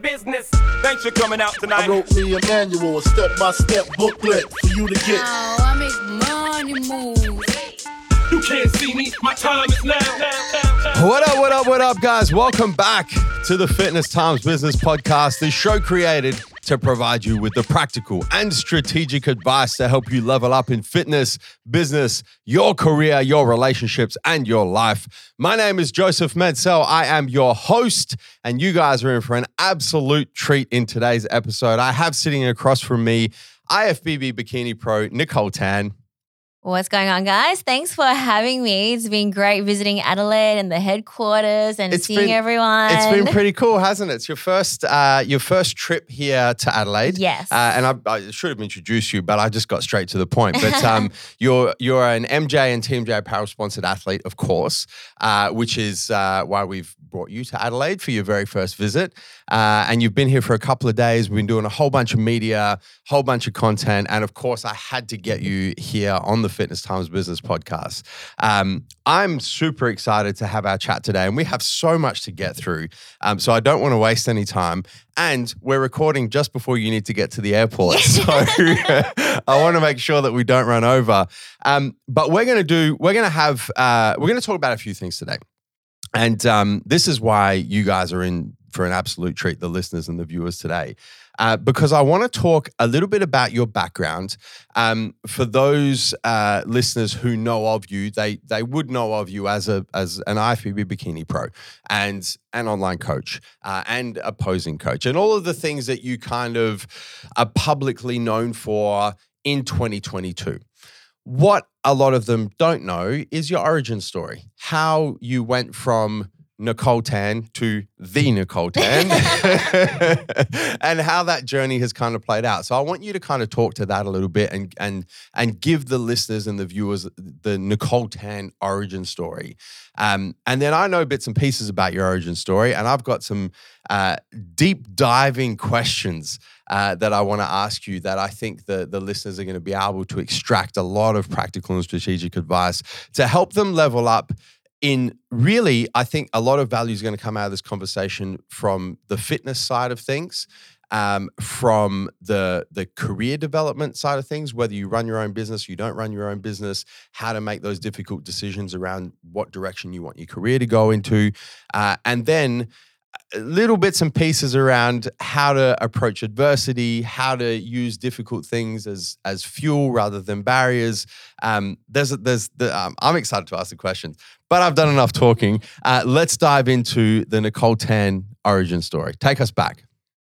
business. Thanks for coming out I wrote me a manual, a step-by-step booklet for you to get. Oh, I make money move. You can't see me. My time is now. now, now, now. What up, what up, what up, guys? Welcome back to the Fitness Times Business Podcast, the show created to provide you with the practical and strategic advice to help you level up in fitness, business, your career, your relationships, and your life. My name is Joseph Medsell. I am your host, and you guys are in for an absolute treat in today's episode. I have sitting across from me IFBB Bikini Pro Nicole Tan. What's going on, guys? Thanks for having me. It's been great visiting Adelaide and the headquarters and It's seeing been- everyone. It's been pretty cool, hasn't it? It's your first uh, your first trip here to Adelaide. Yes. Uh, and I, I should have introduced you, but I just got straight to the point. But um, you're you're an MJ and Team J apparel sponsored athlete, of course, uh, which is uh, why we've brought you to Adelaide for your very first visit. Uh, and you've been here for a couple of days. We've been doing a whole bunch of media, whole bunch of content, and of course, I had to get you here on the Fitness Times Business Podcast. Um, I'm super excited to have our chat today, and we have so much to get through. Um, so I don't want to waste any time. And we're recording just before you need to get to the airport. So I want to make sure that we don't run over. Um, but we're going to do, we're going to have, uh, we're going to talk about a few things today. And um, this is why you guys are in for an absolute treat, the listeners and the viewers today, uh, because I want to talk a little bit about your background. Um, for those uh, listeners who know of you, they they would know of you as a as an IFBB bikini pro and an online coach uh, and a posing coach, and all of the things that you kind of are publicly known for in 2022. What a lot of them don't know is your origin story, how you went from Nicole Tan to the Nicole Tan, and how that journey has kind of played out. So I want you to kind of talk to that a little bit and and and give the listeners and the viewers the Nicole Tan origin story. Um, and then I know bits and pieces about your origin story, and I've got some uh, deep diving questions uh, that I want to ask you that I think the, the listeners are going to be able to extract a lot of practical and strategic advice to help them level up in really, I think a lot of value is going to come out of this conversation from the fitness side of things. Um, from the the career development side of things, whether you run your own business, you don't run your own business, how to make those difficult decisions around what direction you want your career to go into, uh, and then little bits and pieces around how to approach adversity, how to use difficult things as as fuel rather than barriers. Um, there's there's the, um, I'm excited to ask the questions, but I've done enough talking. Uh, let's dive into the Nicole Tan origin story. Take us back.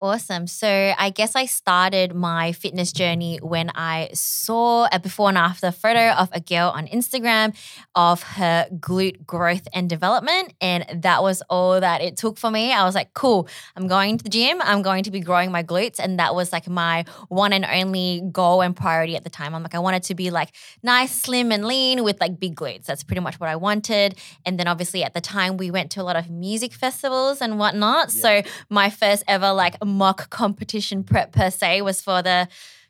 Awesome. So I guess I started my fitness journey when I saw a before and after photo of a girl on Instagram of her glute growth and development. And that was all that it took for me. I was like, cool, I'm going to the gym. I'm going to be growing my glutes. And that was like my one and only goal and priority at the time. I'm like, I wanted to be like nice, slim, and lean with like big glutes. That's pretty much what I wanted. And then obviously at the time, we went to a lot of music festivals and whatnot. So my first ever like mock competition prep per se was for the,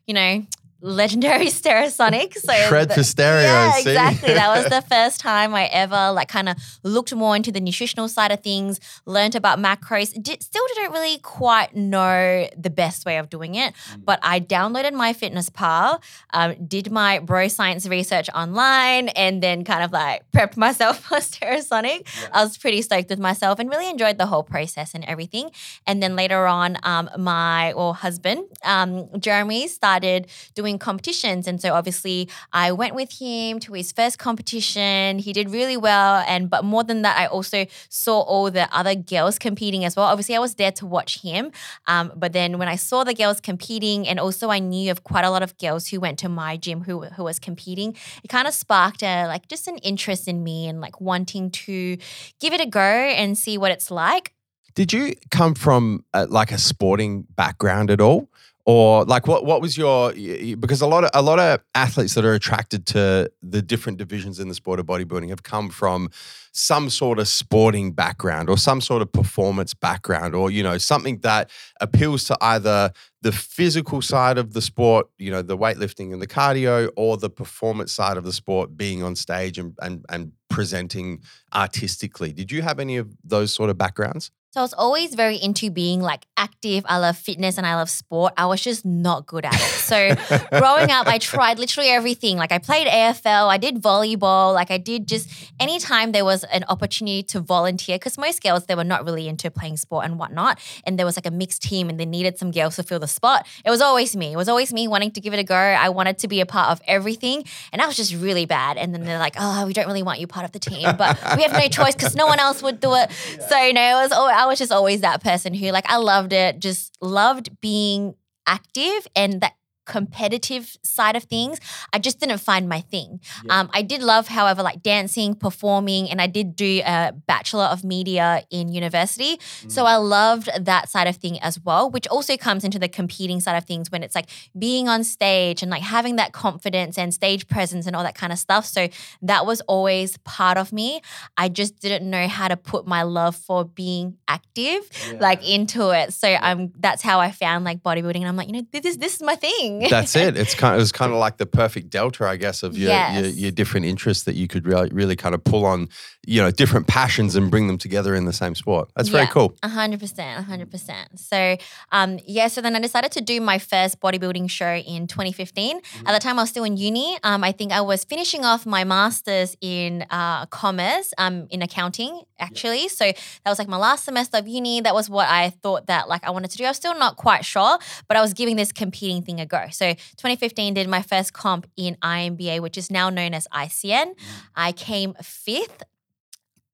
you know, legendary Stereosonic. So Shred the- for stereo, Yeah, see? exactly. That was the first time I ever like kind of looked more into the nutritional side of things, learned about macros. Did, still didn't really quite know the best way of doing it, Mm. but I downloaded MyFitnessPal, um, did my bro science research online, and then kind of like prepped myself for Stereosonic. I was pretty stoked with myself and really enjoyed the whole process and everything. And then later on, um, my or husband, um, Jeremy, started doing competitions, and so obviously I went with him to his first competition. He did really well, and but more than that, I also saw all the other girls competing as well. Obviously, I was there to watch him, um, but then when I saw the girls competing, and also I knew of quite a lot of girls who went to my gym who who was competing, it kind of sparked a like just an interest in me and like wanting to give it a go and see what it's like. Did you come from uh, like a sporting background at all? Or like what what was your because a lot of a lot of athletes that are attracted to the different divisions in the sport of bodybuilding have come from some sort of sporting background or some sort of performance background or you know something that appeals to either the physical side of the sport you know the weightlifting and the cardio or the performance side of the sport being on stage and and, and presenting artistically. Did you have any of those sort of backgrounds So I was always very into being like active, I love fitness, and I love sport. I was just not good at it. So growing up, I tried literally everything. Like I played AFL, I did volleyball, like I did just anytime there was an opportunity to volunteer, because most girls they were not really into playing sport and whatnot. And there was like a mixed team and they needed some girls to fill the spot. It was always me. It was always me wanting to give it a go. I wanted to be a part of everything. And I was just really bad. And then they're like, oh, we don't really want you part of the team, but we have no choice because no one else would do it. So, you know, it was al- I was just always that person who like I loved it, just loved being active and that competitive side of things i just didn't find my thing. Um, i did love however like dancing performing and i did do a bachelor of media in university. So i loved that side of thing as well which also comes into the competing side of things when it's like being on stage and like having that confidence and stage presence and all that kind of stuff. So that was always part of me. I just didn't know how to put my love for being active like into it. So i'm that's how i found like bodybuilding and i'm like you know this, is this is my thing That's it. It's kind. Of, it was kind of like the perfect delta, I guess, of your, your Yes. your different interests that you could really really kind of pull on, you know, different passions and bring them together in the same sport. That's very cool. A hundred percent, a hundred percent. So, um, yeah. So then I decided to do my first bodybuilding show in 2015. Mm-hmm. At the time, I was still in uni. Um, I think I was finishing off my masters in uh, commerce, um, in accounting actually. So that was like my last semester of uni. That was what I thought that like I wanted to do. I was still not quite sure, but I was giving this competing thing a go. So 2015 did my first comp in INBA, which is now known as ICN. I came fifth,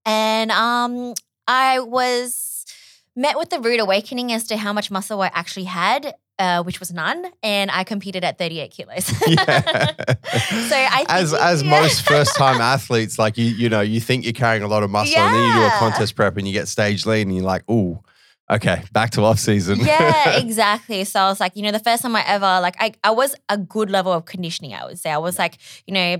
and um, I was met with the rude awakening as to how much muscle I actually had, uh, which was none, and I competed at 38 kilos. Yeah. so I think as you- as yeah. most first time athletes, like you you know, you think you're carrying a lot of muscle, and then you do a contest prep and you get stage lean, and you're like, ooh, okay, back to off season. yeah, exactly. So I was like, you know, the first time I ever like I, I was a good level of conditioning, I would say. I was like, you know,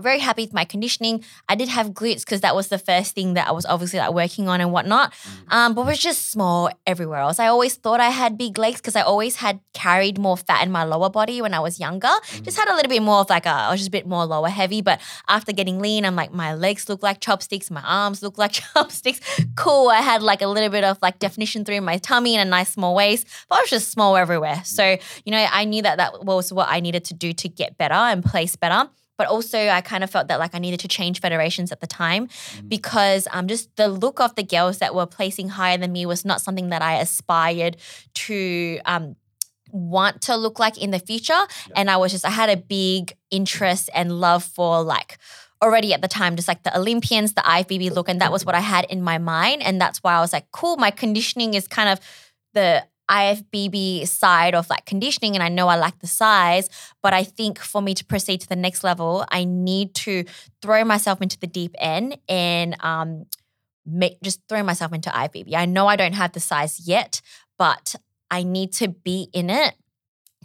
very happy with my conditioning. I did have glutes because that was the first thing that I was obviously like working on and whatnot. Um, but it was just small everywhere else. I always thought I had big legs because I always had carried more fat in my lower body when I was younger. Just had a little bit more of like a, I was just a bit more lower heavy. But after getting lean, I'm like, my legs look like chopsticks, my arms look like chopsticks. Cool. I had like a little bit of like definition through my tummy and a nice small waist, but I was just small everywhere. So, you know, I knew that that was what I needed to do to get better and place better. But also, I kind of felt that like I needed to change federations at the time because um, just the look of the girls that were placing higher than me was not something that I aspired to um, want to look like in the future. And I was just, I had a big interest and love for like, already at the time, just like the Olympians, the IFBB look. And that was what I had in my mind. And that's why I was like, cool, my conditioning is kind of the IFBB side of like conditioning. And I know I like the size, but I think for me to proceed to the next level, I need to throw myself into the deep end and um, make, just throw myself into IFBB. I know I don't have the size yet, but I need to be in it.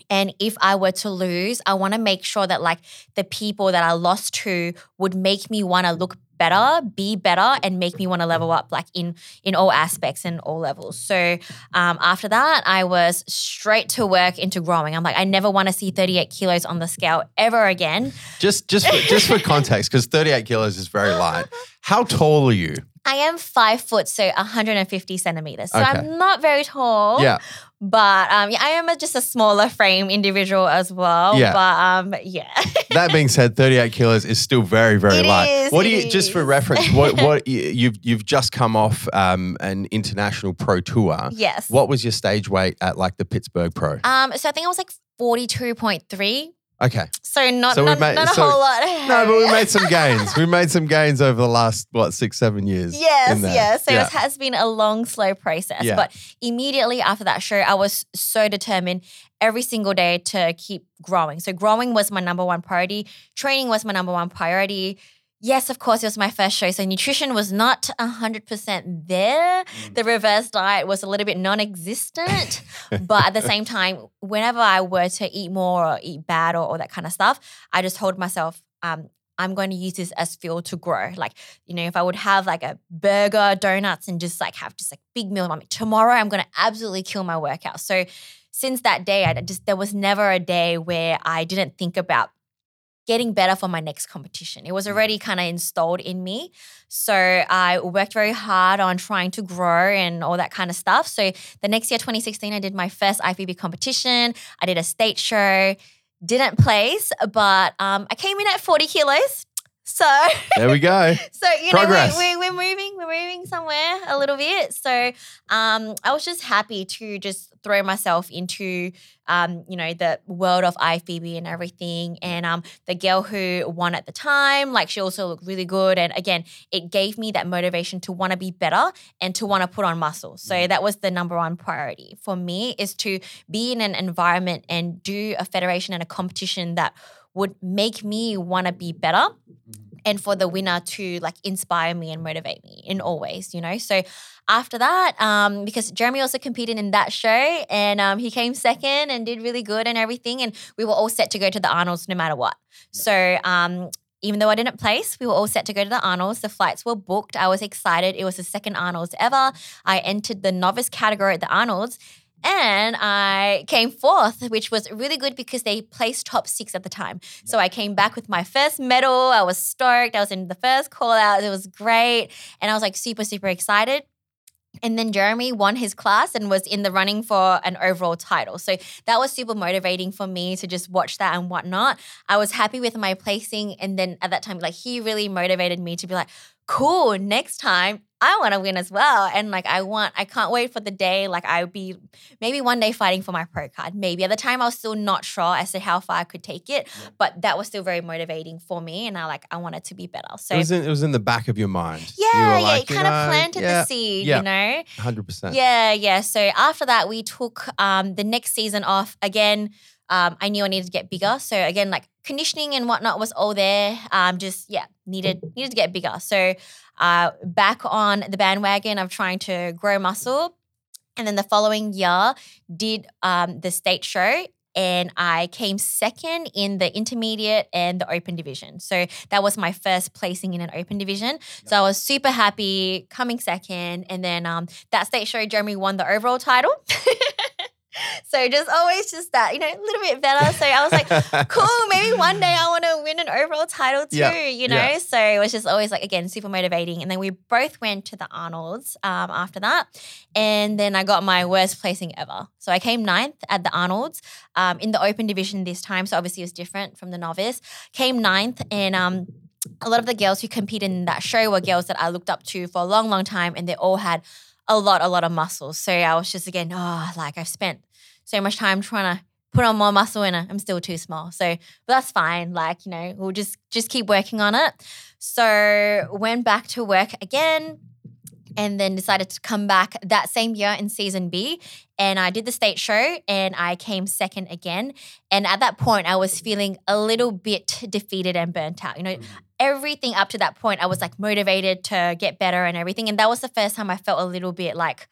And if I were to lose, I want to make sure that like the people that I lost to would make me want to look better, be better, and make me want to level up like in in all aspects and all levels. So um, after that, I was straight to work into growing. I'm like, I never want to see 38 kilos on the scale ever again. Just just for, just for context, because 38 kilos is very light. How tall are you? I am five foot, so 150 centimeters. So Okay. I'm not very tall. Yeah. But um, yeah, I am a, just a smaller frame individual as well. Yeah. But um, yeah. That being said, 38 kilos is still very, very It light. is, what do you just for reference? What what you- you've you've just come off um, an international pro tour. yes. What was your stage weight at like the Pittsburgh Pro? Um, so I think I was like 42.3. Okay, So not, So not, made- not a so- whole lot. no, but we made some gains. We made some gains over the last what six, seven years. Yes, yes. So Yeah. it has been a long, slow process. Yeah. But immediately after that show, I was so determined every single day to keep growing. So growing was my number one priority. Training was my number one priority. Yes, of course, it was my first show. So nutrition was not 100% there. Mm. The reverse diet was a little bit non existent. but at the same time, whenever I were to eat more or eat bad or, all that kind of stuff, I just told myself, um, I'm going to use this as fuel to grow. Like, you know, if I would have like a burger, donuts, and just like have just like big meal, I'm like, tomorrow I'm going to absolutely kill my workout. So since that day, I just there was never a day where I didn't think about getting better for my next competition. It was already kind of installed in me. So I worked very hard on trying to grow and all that kind of stuff. So the next year, 2016, I did my first IFBB competition. I did a state show, didn't place, but um, I came in at 40 kilos. So There we go. so you Progress. know we, we, we're moving we're moving somewhere a little bit so um i was just happy to just throw myself into um you know the world of ifbb and everything. And um the girl who won at the time like she also looked really good. And again it gave me that motivation to want to be better and to want to put on muscle. So that was the number one priority for me is to be in an environment and do a federation and a competition that would make me want to be better and for the winner to like inspire me and motivate me in all ways, you know. So after that, um, because Jeremy also competed in that show and um, he came second and did really good and everything, and we were all set to go to the Arnold's no matter what. So um, even though I didn't place, we were all set to go to the Arnold's. The flights were booked. I was excited. It was the second Arnold's ever. I entered the novice category at the Arnold's. And I came fourth, which was really good because they placed top six at the time. So I came back with my first medal. I was stoked. I was in the first call out. It was great. And I was like super, super excited. And then Jeremy won his class and was in the running for an overall title. So that was super motivating for me to just watch that and whatnot. I was happy with my placing. And then at that time, like he really motivated me to be like, cool, next time I want to win as well. And like I want, I can't wait for the day. Like I'll be maybe one day fighting for my pro card. Maybe at the time I was still not sure as to how far I could take it, but that was still very motivating for me. And I like I wanted to be better. So It was in, it was in the back of your mind. You yeah, yeah, like, it you kind of know, planted yeah, the seed, yeah. you know. Hundred percent. Yeah, yeah. So after that, we took um, the next season off again. Um, I knew I needed to get bigger. So again, like conditioning and whatnot was all there. Um, just yeah, needed needed to get bigger. So uh, back on the bandwagon of trying to grow muscle, and then the following year did um, the state show. And I came second in the intermediate and the open division. So that was my first placing in an open division. So I was super happy coming second. And then um, that state show, Jeremy won the overall title. so just always just that, you know, a little bit better. So I was like, cool, maybe one day I want to win an overall title too, Yeah, you know? yeah. So it was just always like, again, super motivating. And then we both went to the Arnold's um, after that. And then I got my worst placing ever. So I came ninth at the Arnold's um, in the open division this time. So obviously it was different from the novice. Came ninth and um, a lot of the girls who competed in that show were girls that I looked up to for a long, long time, and they all had a lot, a lot of muscles. So I was just again, oh, like I've spent so much time trying to put on more muscle, and I'm still too small. So, but that's fine. Like you know, we'll just just keep working on it. So went back to work again. And then decided to come back that same year in season B. And I did the state show and I came second again. And at that point, I was feeling a little bit defeated and burnt out. You know, mm. Everything up to that point, I was like motivated to get better and everything. And that was the first time I felt a little bit like,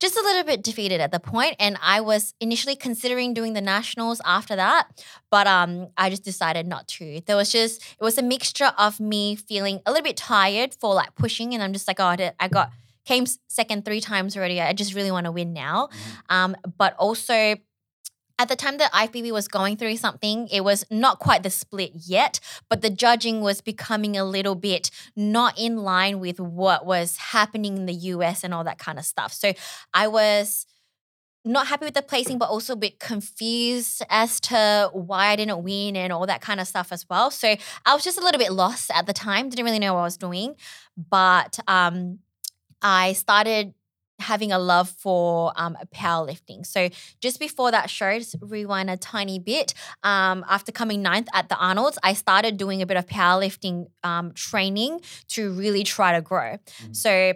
just a little bit defeated at the point and i was initially considering doing the nationals after that but um i just decided not to there was just it was a mixture of me feeling a little bit tired for like pushing and i'm just like oh i got came second three times already i just really want to win now um but also at the time that IFBB was going through something, it was not quite the split yet, but the judging was becoming a little bit not in line with what was happening in the US and all that kind of stuff. So I was not happy with the placing, but also a bit confused as to why I didn't win and all that kind of stuff as well. So I was just a little bit lost at the time, didn't really know what I was doing. But um, I started having a love for um, powerlifting. So just before that show, just rewind a tiny bit. Um, after coming ninth at the Arnold's, I started doing a bit of powerlifting um, training to really try to grow. So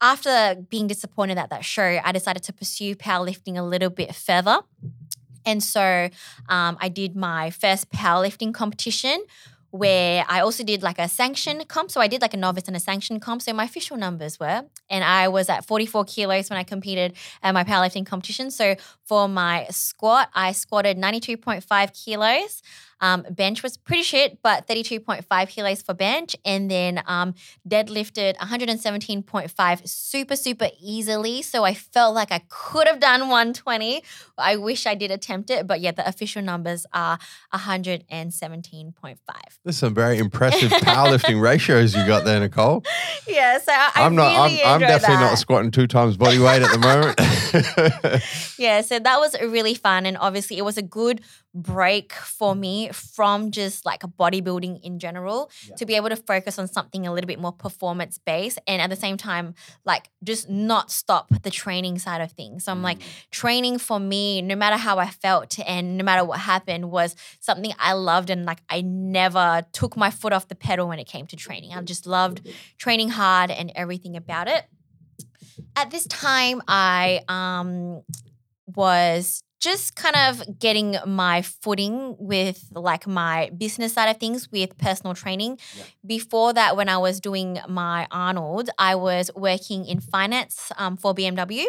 after being disappointed at that show, I decided to pursue powerlifting a little bit further. And so um, I did my first powerlifting competition where I also did like a sanction comp. So I did like a novice and a sanction comp. So my official numbers were, and I was at 44 kilos when I competed at my powerlifting competition. So for my squat, I squatted 92.5 kilos. Um, bench was pretty shit, but 32.5 kilos for bench. And then um, deadlifted 117.5 super, super easily. So I felt like I could have done 120. I wish I did attempt it, but yeah, the official numbers are 117.5. There's some very impressive powerlifting ratios you got there, Nicole. Yeah, so I, I'm not. really I'm, I'm definitely that. not squatting two times body weight at the moment. Yeah, so that was really fun. And obviously, it was a good break for me from just like bodybuilding in general to be able to focus on something a little bit more performance based and at the same time, like just not stop the training side of things. So I'm like, training for me, no matter how I felt and no matter what happened, was something I loved. And like, I never took my foot off the pedal when it came to training. I just loved training hard and everything about it. At this time, I um, was just kind of getting my footing with like my business side of things with personal training. Before that, when I was doing my Arnold, I was working in finance um, for BMW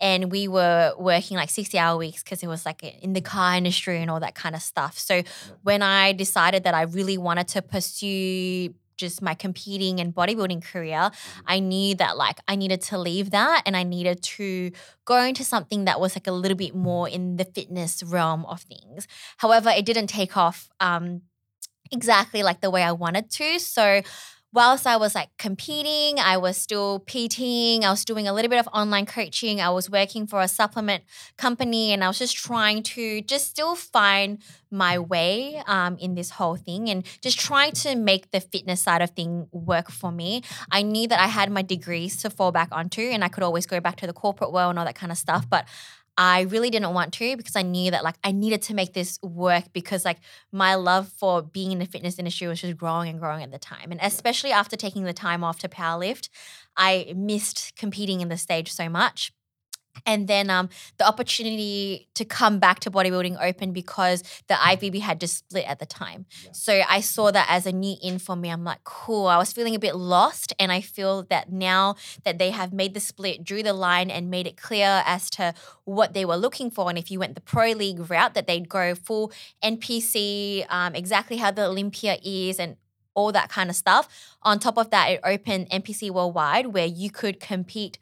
and we were working like 60 hour weeks because it was like in the car industry and all that kind of stuff. So when I decided that I really wanted to pursue just my competing and bodybuilding career, I knew that like I needed to leave that and I needed to go into something that was like a little bit more in the fitness realm of things. However, it didn't take off um, exactly like the way I wanted to. So whilst I was like competing, I was still PTing, I was doing a little bit of online coaching, I was working for a supplement company, and I was just trying to just still find my way um, in this whole thing and just trying to make the fitness side of thing work for me. I knew that I had my degrees to fall back onto, and I could always go back to the corporate world and all that kind of stuff, but I really didn't want to because I knew that like I needed to make this work because like my love for being in the fitness industry was just growing and growing at the time. And especially after taking the time off to powerlift, I missed competing in the stage so much. And then um, the opportunity to come back to bodybuilding opened because the IFBB had just split at the time. So I saw that as a new in for me. I'm like, cool. I was feeling a bit lost. And I feel that now that they have made the split, drew the line, and made it clear as to what they were looking for. And if you went the Pro League route, that they'd go full NPC, um, exactly how the Olympia is, and all that kind of stuff. On top of that, it opened NPC Worldwide where you could compete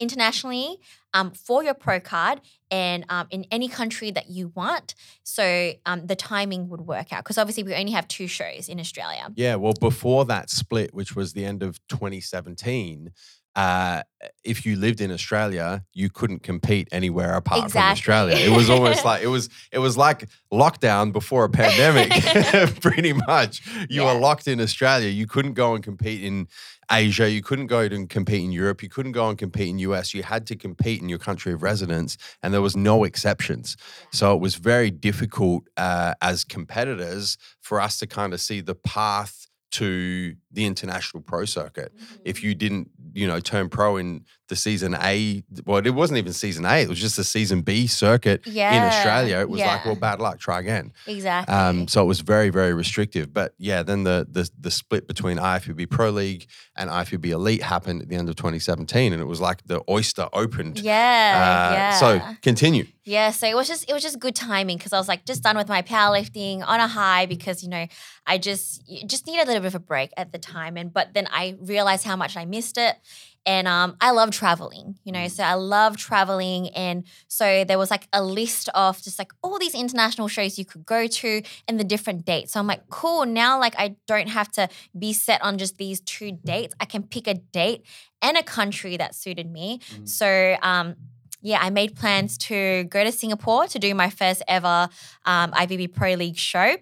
internationally um, for your pro card and um, in any country that you want. So um, the timing would work out because obviously we only have two shows in Australia. Yeah, well, before that split, which was the end of 2017, uh, if you lived in Australia, you couldn't compete anywhere apart Exactly. from Australia. It was almost like it was it was like lockdown before a pandemic, pretty much. You Yeah. were locked in Australia. You couldn't go and compete in Asia. You couldn't go and compete in Europe. You couldn't go and compete in US. You had to compete in your country of residence, and there was no exceptions. So it was very difficult uh, as competitors for us to kind of see the path to the international pro circuit. If you didn't, you know, turn pro in the season A, well, it wasn't even season A, it was just the season B circuit in Australia. It was like, well, bad luck, try again. Exactly. Um, so it was very, very restrictive. But yeah, then the the the split between IFBB Pro League and IFBB Elite happened at the end of 2017, and it was like the oyster opened. yeah, Uh, yeah. So continue. Yeah, so it was just it was just good timing because I was like just done with my powerlifting on a high because you know I just just needed a little bit of a break at the time and but then I realized how much I missed it and um, I love traveling, you know, so I love traveling and so there was like a list of just like all these international shows you could go to and the different dates. So I'm like, cool, now like I don't have to be set on just these two dates. I can pick a date and a country that suited me. So um yeah, I made plans to go to Singapore to do my first ever um, IFBB Pro League show.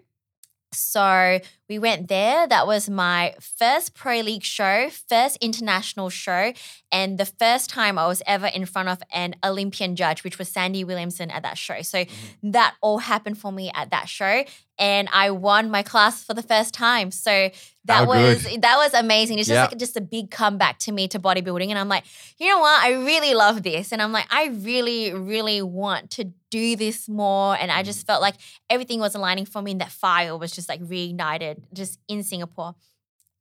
So we went there. That was my first Pro League show, first international show, and the first time I was ever in front of an Olympian judge, which was Sandy Williamson at that show. So that all happened for me at that show. And I won my class for the first time. So that How was good. that was amazing. It's just Yeah. like just a big comeback to me to bodybuilding. And I'm like, you know what? I really love this. And I'm like, I really, really want to do this more. And I Mm. just felt like everything was aligning for me and that fire was just like reignited just in Singapore.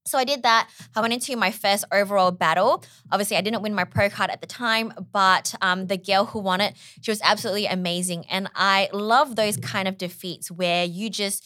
So I did that. I went into my first overall battle. Obviously, I didn't win my pro card at the time, but um, the girl who won it, she was absolutely amazing. And I love those kind of defeats where you just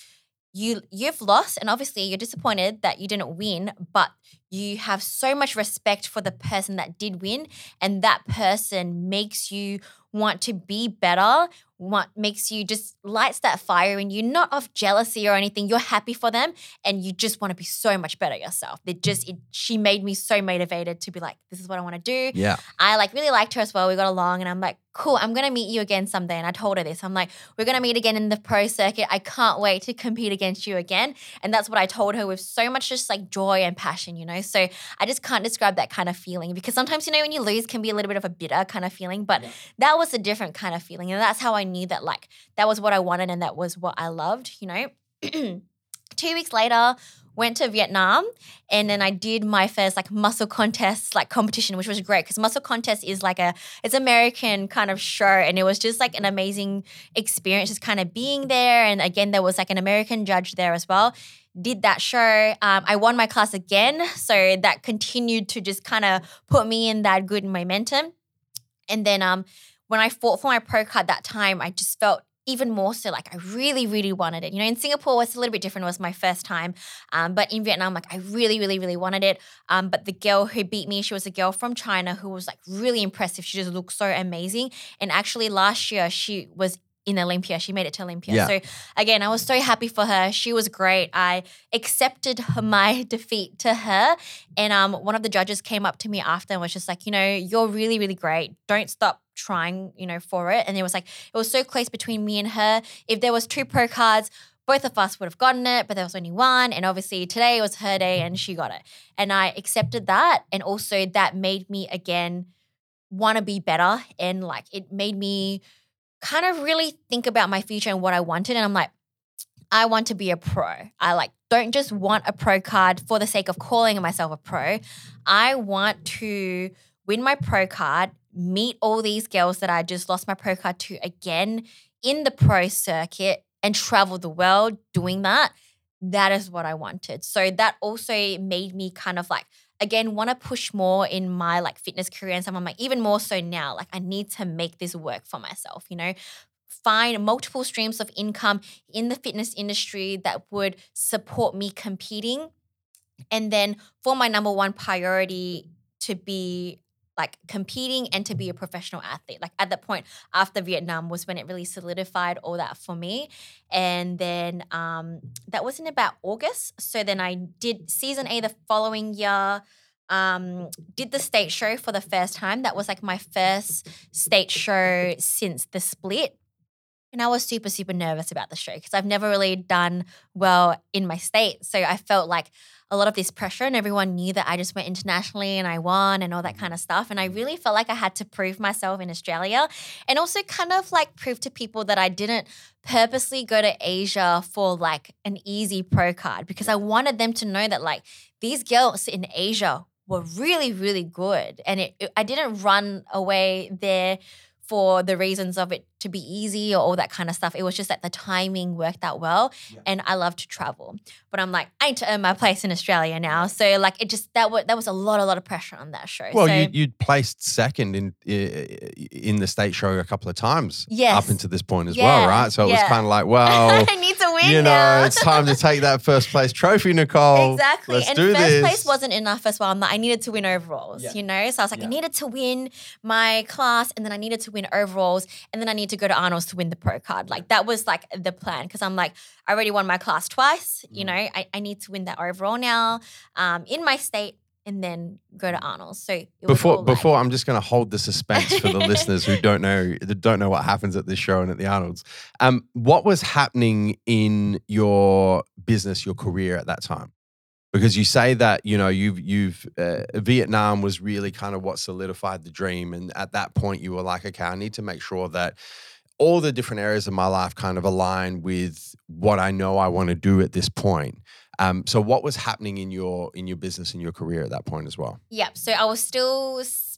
you you've lost and obviously you're disappointed that you didn't win, but you have so much respect for the person that did win and that person makes you want to be better what makes you just lights that fire in you not of jealousy or anything you're happy for them and you just want to be so much better yourself they just it, she made me so motivated to be like this is what i want to do Yeah. I like really liked her as well. We got along, and I'm like, cool. I'm gonna meet you again someday. And I told her this. I'm like, we're gonna meet again in the pro circuit. I can't wait to compete against you again. And that's what I told her with so much just like joy and passion, you know. So I just can't describe that kind of feeling because sometimes you know when you lose can be a little bit of a bitter kind of feeling, but that was a different kind of feeling, and that's how I knew that like that was what I wanted and that was what I loved, you know. Two weeks later, went to Vietnam and then I did my first like muscle contest like competition, which was great because muscle contest is like a it's American kind of show and it was just like an amazing experience just kind of being there and again there was like an American judge there as well. Did that show. Um, I won my class again, so that continued to just kind of put me in that good momentum. And then um, when I fought for my pro card that time, I just felt even more so like I really, really wanted it. You know, in Singapore, it's a little bit different. It was my first time. Um, but in Vietnam, like I really, really, really wanted it. Um, but the girl who beat me, she was a girl from China who was like really impressive. She just looked so amazing. And actually last year she was in Olympia. She made it to Olympia. Yeah. So again, I was so happy for her. She was great. I accepted her, my defeat to her. And um, one of the judges came up to me after and was just like, you know, you're really, really great. Don't stop trying, you know, for it. And it was like, it was so close between me and her. If there was two pro cards, both of us would have gotten it, but there was only one. And obviously today was her day and she got it. And I accepted that. And also that made me again want to be better. And like it made me kind of really think about my future and what I wanted. And I'm like, I want to be a pro. I like don't just want a pro card for the sake of calling myself a pro. I want to win my pro card, meet all these girls that I just lost my pro card to again in the pro circuit and travel the world doing that. That is what I wanted. So that also made me kind of like again want to push more in my like fitness career and stuff. I'm like even more so now. Like I need to make this work for myself. You know, find multiple streams of income in the fitness industry that would support me competing. And then for my number one priority to be like competing and to be a professional athlete. Like at that point after Vietnam was when it really solidified all that for me. And then um, that was in about August. So then I did season A the following year. Um, did the state show for the first time. That was like my first state show since the split. And I was super, super nervous about the show because I've never really done well in my state. So I felt like a lot of this pressure, and everyone knew that I just went internationally and I won and all that mm-hmm. kind of stuff. And I really felt like I had to prove myself in Australia and also kind of like prove to people that I didn't purposely go to Asia for like an easy pro card because I wanted them to know that like these girls in Asia were really, really good. And it, it- I didn't run away there for the reasons of it to be easy or all that kind of stuff. It was just that the timing worked out well and I love to travel. But I'm like, I need to earn my place in Australia now. So like it just that was that was a lot, a lot of pressure on that show. Well, so, you you'd placed second in in the state show a couple of times Yes. up until this point as well, right? So it was kind of like, well, I need to win you know, now. it's time to take that first place trophy, Nicole. Exactly. Let's and do first this. place wasn't enough as well. I'm like, I needed to win overalls, Yeah. you know? So I was like, Yeah. I needed to win my class and then I needed to win overalls and then I need to go to Arnold's to win the pro card. Like that was like the plan because I'm like, I already won my class twice, you Mm. know, I, I need to win that overall now um, in my state and then go to Arnold's. So it was Before like- before I'm just going to hold the suspense for the listeners who don't know that don't know what happens at this show and at the Arnold's. Um, what was happening in your business, your career at that time? Because you say that you know you've you've uh, Vietnam was really kind of what solidified the dream, and at that point you were like, okay, I need to make sure that all the different areas of my life kind of align with what I know I want to do at this point. Um, so what was happening in your in your business and your career at that point as well? Yep. So I was still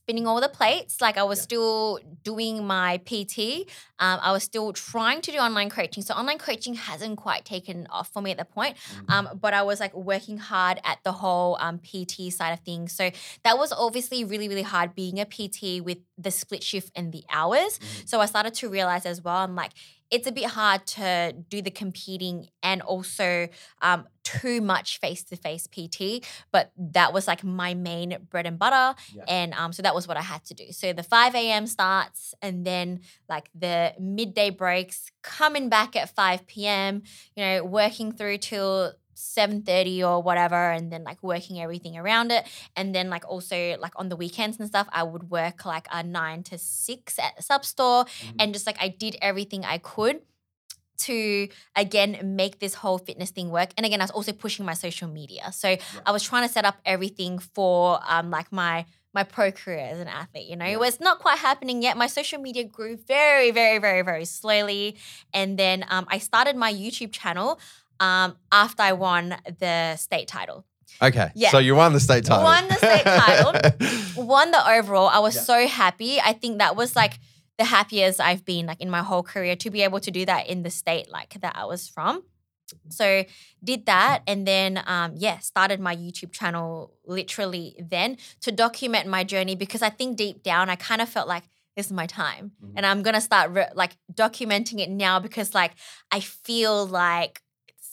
spinning all the plates. Like I was still doing my PT. Um, I was still trying to do online coaching. So online coaching hasn't quite taken off for me at the point. Um, but I was like working hard at the whole um, PT side of things. So that was obviously really, really hard being a PT with the split shift and the hours. So I started to realize as well, I'm like, it's a bit hard to do the competing and also um, too much face to face PT. But that was like my main bread and butter. Yeah. And um, so that was what I had to do. So the 5 a.m. starts and then like the midday breaks, coming back at 5 p.m., you know, working through till 7:30 or whatever and then like working everything around it. And then like also like on the weekends and stuff I would work like a 9 to 6 at the sub store and just like I did everything I could to again make this whole fitness thing work. And again I was also pushing my social media. So I was trying to set up everything for um like my my pro career as an athlete you know? It was not quite happening yet. My social media grew very very very very slowly. And then um, I started my YouTube channel um, after I won the state title Okay. Yeah. So you won the state title. Won the state title. won the overall. I was Yeah. so happy. I think that was like the happiest I've been like in my whole career to be able to do that in the state like that I was from. So did that and then um yeah, started my YouTube channel literally then to document my journey because I think deep down I kind of felt like this is my time Mhm. and I'm going to start re- like documenting it now because like I feel like it's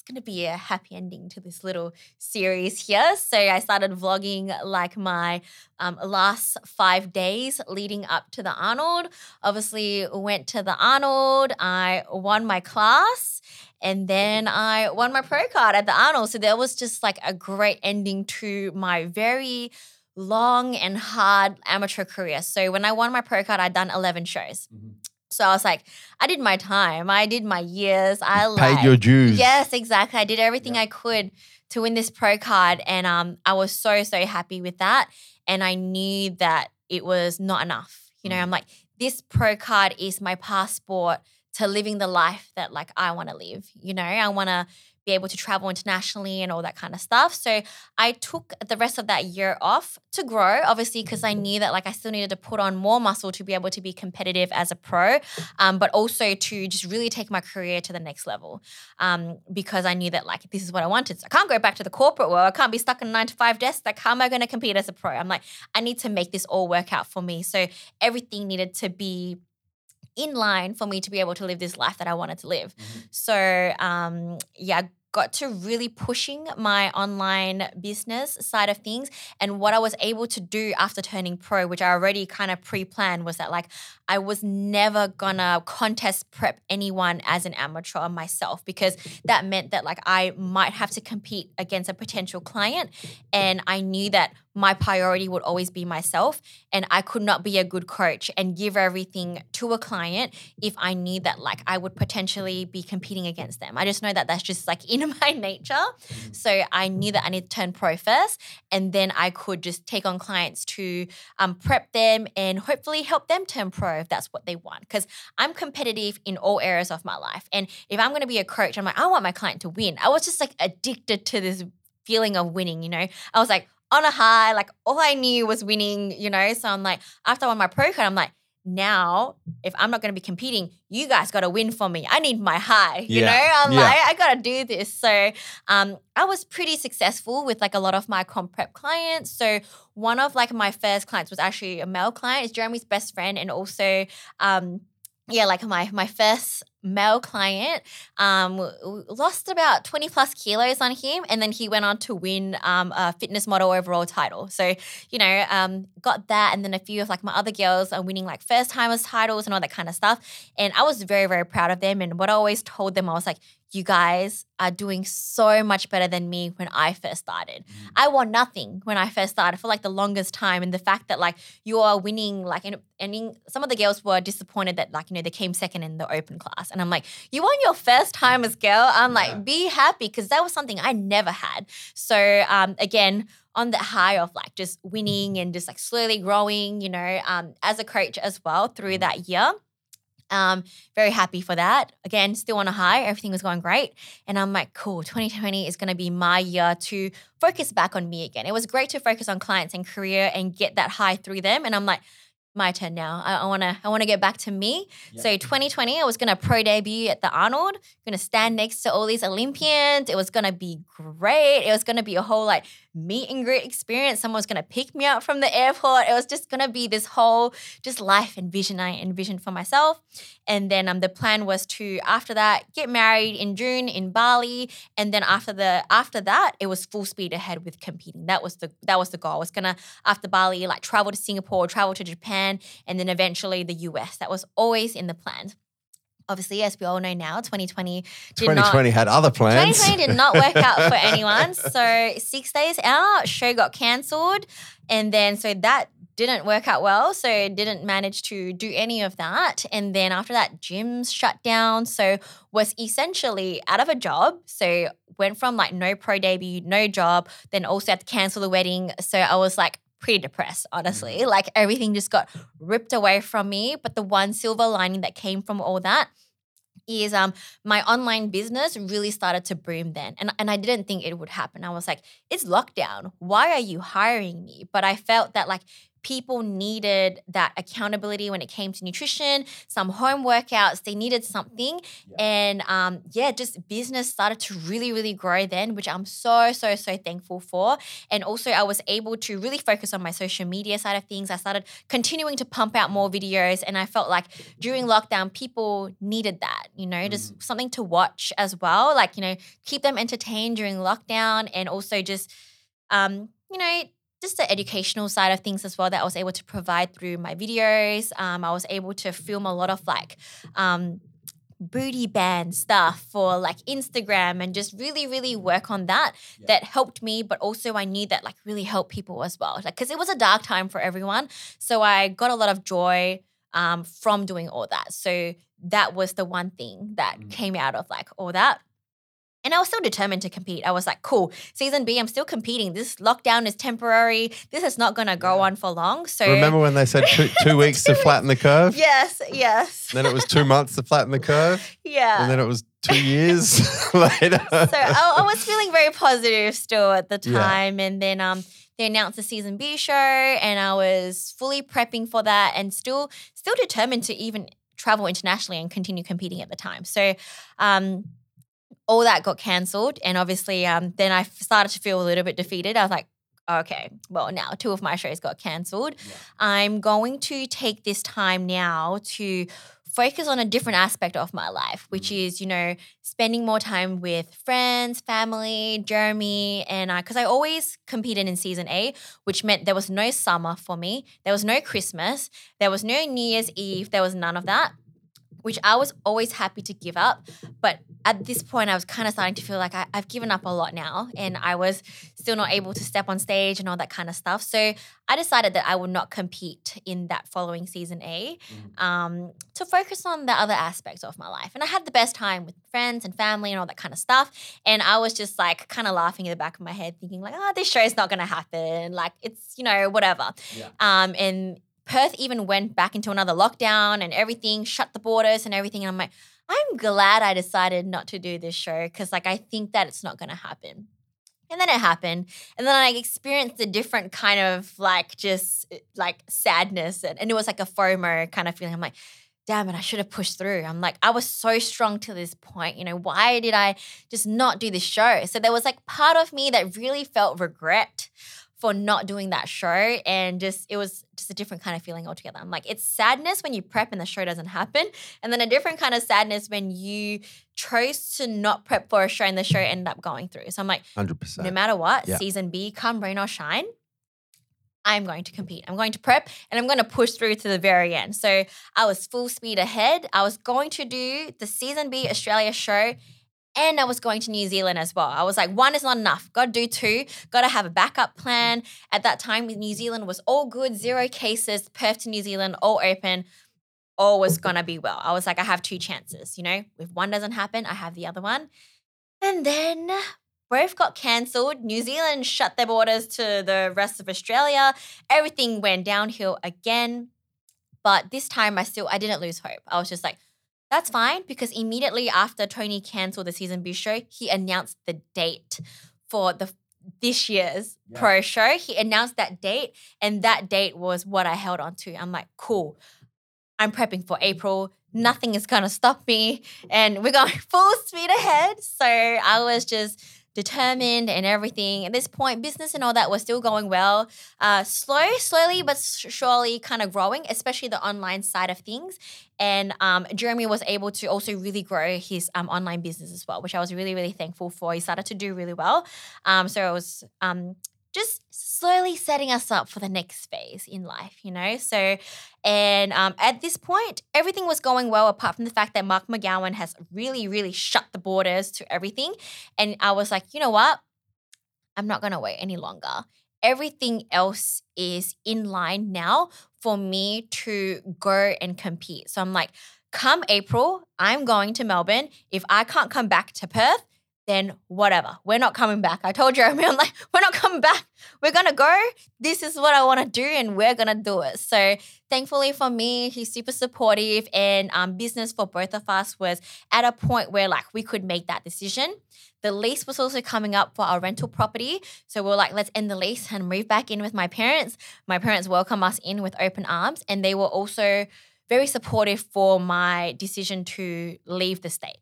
going to be a happy ending to this little series here. So I started vlogging like my um, last five days leading up to the Arnold. Obviously, went to the Arnold. I won my class. And then I won my pro card at the Arnold. So there was just like a great ending to my very long and hard amateur career. So when I won my pro card, I'd done 11 shows. Mhm. So I was like, I did my time. I did my years. I Paid like, your dues. Yes, exactly. I did everything Yeah. I could to win this pro card, and um, I was so so happy with that. And I knew that it was not enough. You know, Mm. I'm like, this pro card is my passport to living the life that like I want to live. You know, I want to be able to travel internationally and all that kind of stuff. So I took the rest of that year off to grow, obviously, because I knew that like I still needed to put on more muscle to be able to be competitive as a pro, um, but also to just really take my career to the next level. Um, because I knew that like this is what I wanted. So I can't go back to the corporate world. I can't be stuck in a nine to five desk. Like, how am I going to compete as a pro? I'm like, I need to make this all work out for me. So everything needed to be in line for me to be able to live this life that I wanted to live. So um, yeah, got to really pushing my online business side of things. And what I was able to do after turning pro, which I already kind of pre-planned, was that like I was never gonna contest prep anyone as an amateur myself because that meant that like I might have to compete against a potential client. And I knew that my priority would always be myself. And I could not be a good coach and give everything to a client if I knew that like I would potentially be competing against them. I just know that that's just like in my nature. So I knew that I need to turn pro first, and then I could just take on clients to um, prep them and hopefully help them turn pro if that's what they want. Because I'm competitive in all areas of my life, and if I'm going to be a coach, I'm like I want my client to win. I was just like addicted to this feeling of winning. You know, I was like on a high, like all I knew was winning. You know, so I'm like after I won my pro card, I'm like now if I'm not going to be competing, you guys got to win for me. I need my high. You Yeah. know, I'm Yeah. like I got to do this. So um, I was pretty successful with like a lot of my comp prep clients. So one of like my first clients was actually a male client. It's Jeremy's best friend, and also um, yeah, like my my first male client um lost about 20 plus kilos on him and then he went on to win um a fitness model overall title. So you know um got that and then a few of like my other girls are winning like first timers titles and all that kind of stuff and i was very very proud of them and what i always told them i was like you guys are doing so much better than me when I first started. I won nothing when I first started for like the longest time. And the fact that like you are winning, like, and, and some of the girls were disappointed that like, you know, they came second in the open class. And I'm like, you won your first time as girl. I'm like, Yeah. be happy because that was something I never had. So um, again, on the high of like just winning and just like slowly growing, you know, um, as a coach as well through that year. Um, very happy for that. Again, still on a high. Everything was going great. And I'm like, cool, 2020 is going to be my year to focus back on me again. It was great to focus on clients and career and get that high through them. And I'm like, my turn now. I, I wanna I wanna get back to me. So 2020, I was gonna pro debut at the Arnold. Gonna stand next to all these Olympians. It was gonna be great. It was gonna be a whole like meet and greet experience. Someone was gonna pick me up from the airport. It was just gonna be this whole just life and vision I envisioned for myself. And then um, the plan was to after that get married in June in Bali, and then after the after that it was full speed ahead with competing. That was the that was the goal. I was gonna after Bali like travel to Singapore, travel to Japan, and then eventually the US. That was always in the plans. Obviously, as we all know now, 2020 did not 2020 had other plans. 2020 did not work out for anyone. So six days out, show got cancelled, and then so that didn't work out well. So didn't manage to do any of that. And then after that, gyms shut down. So was essentially out of a job. So went from like no pro debut, no job, then also had to cancel the wedding. So I was like pretty depressed, honestly. Like everything just got ripped away from me. But the one silver lining that came from all that is um my online business really started to boom then and, and i didn't think it would happen i was like it's lockdown why are you hiring me but i felt that like people needed that accountability when it came to nutrition some home workouts they needed something. And um yeah just business started to really really grow then which i'm so so so thankful for. And also i was able to really focus on my social media side of things. I started continuing to pump out more videos and i felt like during lockdown people needed that you know just something to watch as well like you know keep them entertained during lockdown and also just um you know just the educational side of things as well that I was able to provide through my videos. Um, I was able to film a lot of like um, booty band stuff for like Instagram and just really, really work on that. That helped me, but also I knew that like really helped people as well. Like, because it was a dark time for everyone. So I got a lot of joy um, from doing all that. So that was the one thing that came out of like all that. And I was still determined to compete. I was like, cool, season B, I'm still competing. This lockdown is temporary. This is not going to go on for long. So Remember when they said two, two weeks to flatten the curve? Yes, yes. Then it was two months to flatten the curve. yeah. And then it was two years later. so I, I was feeling very positive still at the Yeah. time. And then um, they announced the season B show, and I was fully prepping for that, and still still determined to even travel internationally and continue competing at the time. So. Um, all that got cancelled, and obviously, um, then I started to feel a little bit defeated. I was like, okay, well, now two of my shows got cancelled. I'm going to take this time now to focus on a different aspect of my life, which is, you know, spending more time with friends, family, Jeremy, and I, because I always competed in season A, which meant there was no summer for me, there was no Christmas, there was no New Year's Eve, there was none of that. Which I was always happy to give up. But at this point, I was kind of starting to feel like I, I've given up a lot now. And I was still not able to step on stage and all that kind of stuff. So I decided that I would not compete in that following season A um, to focus on the other aspects of my life. And I had the best time with friends and family and all that kind of stuff. And I was just like kind of laughing in the back of my head, thinking like, oh, this show is not going to happen. Like it's, you know, whatever. Yeah. Um, and Perth even went back into another lockdown and everything, shut the borders and everything. And I'm like, I'm glad I decided not to do this show because like I think that it's not going to happen. And then it happened. And then I experienced a different kind of like just eh, like sadness. And, and it was like a FOMO kind of feeling. I'm like, damn it, I should have pushed through. I'm like, I was so strong to this point. You know, why did I just not do this show? So there was like part of me that really felt regret for not doing that show. And just, it was just a different kind of feeling altogether. I'm like, it's sadness when you prep and the show doesn't happen. And then a different kind of sadness when you chose to not prep for a show and the show ended up going through. So I'm like, 100%. no matter what, Yeah. season B, come rain or shine, I'm going to compete. I'm going to prep and I'm going to push through to the very end. So I was full speed ahead. I was going to do the season B Australia show and I was going to New Zealand as well. I was like, one is not enough. Got to do two. Got to have a backup plan. At that time, New Zealand was all good, zero cases. Perth to New Zealand, all open. All was gonna be well. I was like, I have two chances. You know, if one doesn't happen, I have the other one. And then both got cancelled. New Zealand shut their borders to the rest of Australia. Everything went downhill again. But this time I still I didn't lose hope. I was just like, that's fine because immediately after Tony cancelled the season B show, he announced the date for the this year's Yeah. pro show. He announced that date, and that date was what I held on to. I'm like, cool. I'm prepping for April. Nothing is gonna stop me, and we're going full speed ahead. So I was just determined and everything. At this point, business and all that was still going well. Uh, slow, slowly but surely, kind of growing, especially the online side of things. And um, Jeremy was able to also really grow his um, online business as well, which I was really, really thankful for. He started to do really well. Um, so it was um, just slowly setting us up for the next phase in life, you know? So, and um, at this point, everything was going well, apart from the fact that Mark McGowan has really, really shut the borders to everything. And I was like, you know what? I'm not going to wait any longer. Everything else is in line now for me to go and compete. So I'm like, come April, I'm going to Melbourne. If I can't come back to Perth, then whatever. We're not coming back. I told Jeremy, I'm like, we're not coming back. We're gonna go. This is what I want to do, and we're gonna do it. So thankfully for me, he's super supportive, and um, business for both of us was at a point where like we could make that decision. The lease was also coming up for our rental property, so we are like, let's end the lease and move back in with my parents. My parents welcome us in with open arms, and they were also very supportive for my decision to leave the state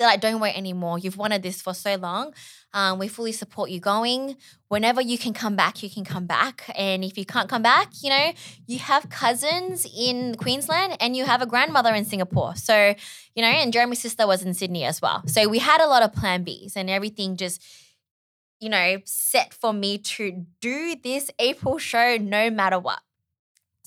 they're like, don't wait anymore. You've wanted this for so long. Um, we fully support you going. Whenever you can come back, you can come back. And if you can't come back, you know, you have cousins in Queensland and you have a grandmother in Singapore. So, you know, and Jeremy's sister was in Sydney as well. So we had a lot of plan Bs and everything just, you know, set for me to do this April show no matter what.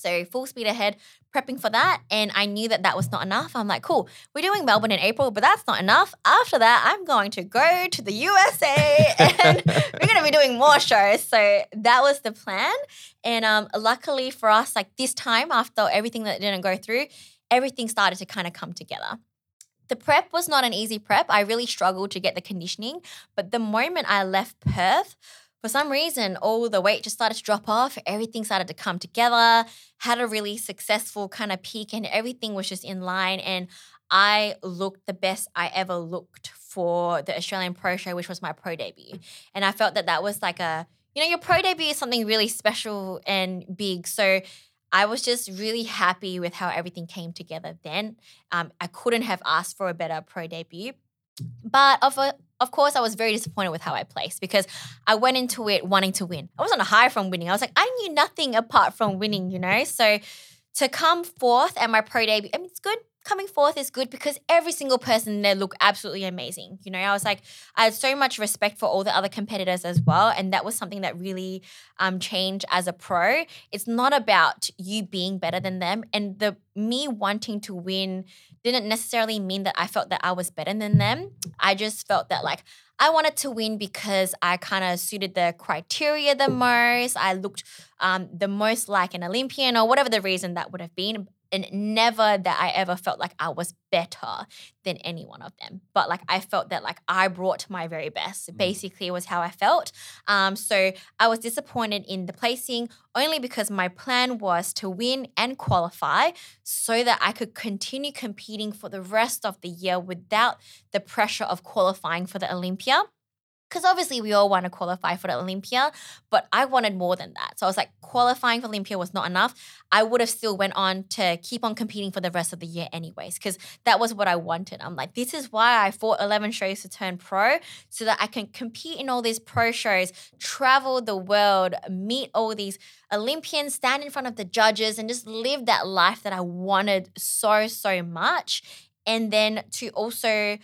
So full speed ahead, prepping for that. And I knew that that was not enough. I'm like, cool, we're doing Melbourne in April, but that's not enough. After that, I'm going to go to the USA and we're going to be doing more shows. So that was the plan. And um, luckily for us, like this time, after everything that didn't go through, everything started to kind of come together. The prep was not an easy prep. I really struggled to get the conditioning. But the moment I left Perth, for some reason, all the weight just started to drop off. Everything started to come together, had a really successful kind of peak, and everything was just in line. And I looked the best I ever looked for the Australian Pro Show, which was my pro debut. And I felt that that was like a, you know, your pro debut is something really special and big. So I was just really happy with how everything came together then. Um, I couldn't have asked for a better pro debut. But of, a, of course, I was very disappointed with how I placed because I went into it wanting to win. I was on a high from winning. I was like, I knew nothing apart from winning, you know? So to come fourth at my pro debut, I mean, it's good. Coming fourth is good because every single person there looked absolutely amazing. You know, I was like, I had so much respect for all the other competitors as well. And that was something that really um, changed as a pro. It's not about you being better than them. And the me wanting to win didn't necessarily mean that I felt that I was better than them. I just felt that like I wanted to win because I kind of suited the criteria the most. I looked um, the most like an Olympian or whatever the reason that would have been. And never that I ever felt like I was better than any one of them. But like I felt that like I brought my very best. Basically, was how I felt. Um, so I was disappointed in the placing only because my plan was to win and qualify so that I could continue competing for the rest of the year without the pressure of qualifying for the Olympia. Because obviously we all want to qualify for the Olympia, but I wanted more than that. So I was like, qualifying for Olympia was not enough. I would have still went on to keep on competing for the rest of the year anyways, because that was what I wanted. I'm like, this is why I fought 11 shows to turn pro, so that I can compete in all these pro shows, travel the world, meet all these Olympians, stand in front of the judges, and just live that life that I wanted so, so much. And then to also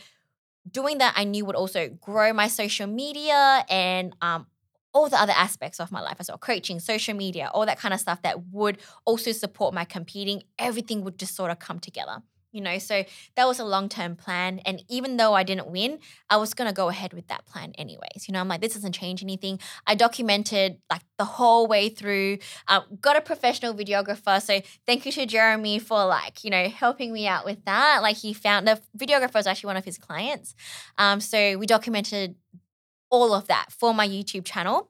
doing that, I knew would also grow my social media and um, all the other aspects of my life as well coaching, social media, all that kind of stuff that would also support my competing. Everything would just sort of come together. You know, so that was a long term plan. And even though I didn't win, I was going to go ahead with that plan anyways. You know, I'm like, this doesn't change anything. I documented like the whole way through, uh, got a professional videographer. So thank you to Jeremy for like, you know, helping me out with that. Like, he found the videographer was actually one of his clients. Um, so we documented all of that for my YouTube channel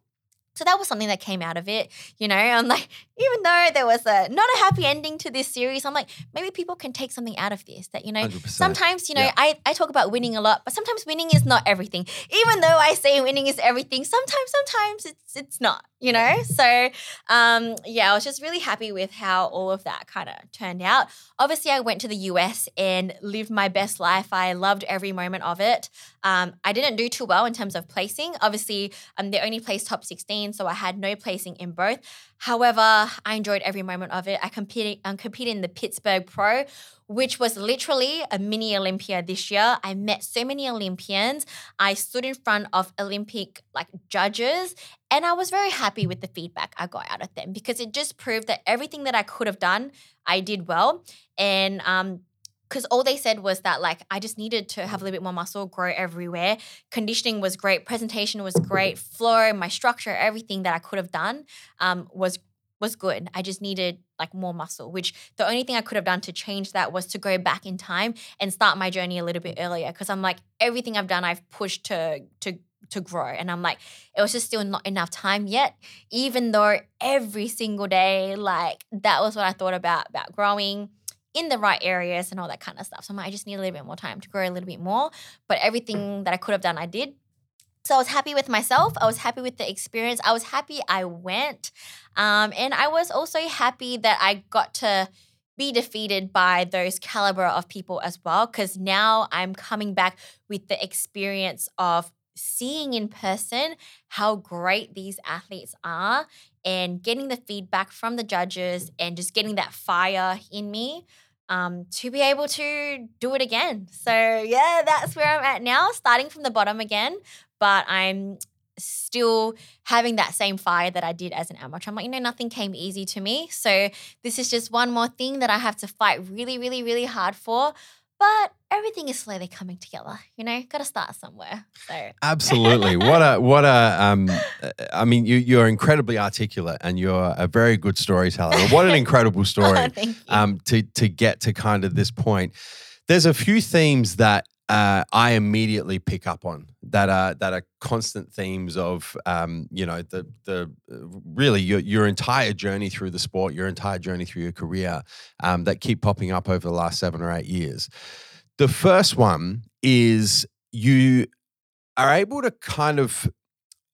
So that was something that came out of it. You know, I'm like, even though there was a not a happy ending to this series, I'm like, maybe people can take something out of this. That, you know, 100%. sometimes, you know, Yeah. I, I talk about winning a lot, but sometimes winning is not everything. Even though I say winning is everything, sometimes, sometimes it's it's not, you know? So um yeah, I was just really happy with how all of that kind of turned out. Obviously, I went to the US and lived my best life. I loved every moment of it. Um, I didn't do too well in terms of placing. Obviously, um, they only placed top 16, so I had no placing in both. However, I enjoyed every moment of it. I competed, um, competed in the Pittsburgh Pro, which was literally a mini Olympia this year. I met so many Olympians. I stood in front of Olympic like judges, and I was very happy with the feedback I got out of them because it just proved that everything that I could have done, I did well. And um, because all they said was that like I just needed to have a little bit more muscle, grow everywhere. Conditioning was great, presentation was great, flow, my structure, everything that I could have done um, was was good. I just needed like more muscle, which the only thing I could have done to change that was to go back in time and start my journey a little bit earlier. Because I'm like everything I've done, I've pushed to to to grow, and I'm like it was just still not enough time yet. Even though every single day, like that was what I thought about about growing in the right areas and all that kind of stuff. So I'm like, I just need a little bit more time to grow a little bit more. But everything that I could have done, I did. So I was happy with myself. I was happy with the experience. I was happy I went. Um, and I was also happy that I got to be defeated by those caliber of people as well. Because now I'm coming back with the experience of seeing in person how great these athletes are and getting the feedback from the judges and just getting that fire in me um, to be able to do it again. So, yeah, that's where I'm at now, starting from the bottom again, but I'm still having that same fire that I did as an amateur. I'm like, you know, nothing came easy to me. So, this is just one more thing that I have to fight really, really, really hard for. But everything is slowly coming together, you know, got to start somewhere. So, Absolutely. what a what a um I mean you you're incredibly articulate and you're a very good storyteller. What an incredible story. thank you. um, to to get to kind of this point. There's a few themes that uh, I immediately pick up on that are that are constant themes of um, you know the the uh, really your your entire journey through the sport, your entire journey through your career um, that keep popping up over the last seven or eight years. The first one is you are able to kind of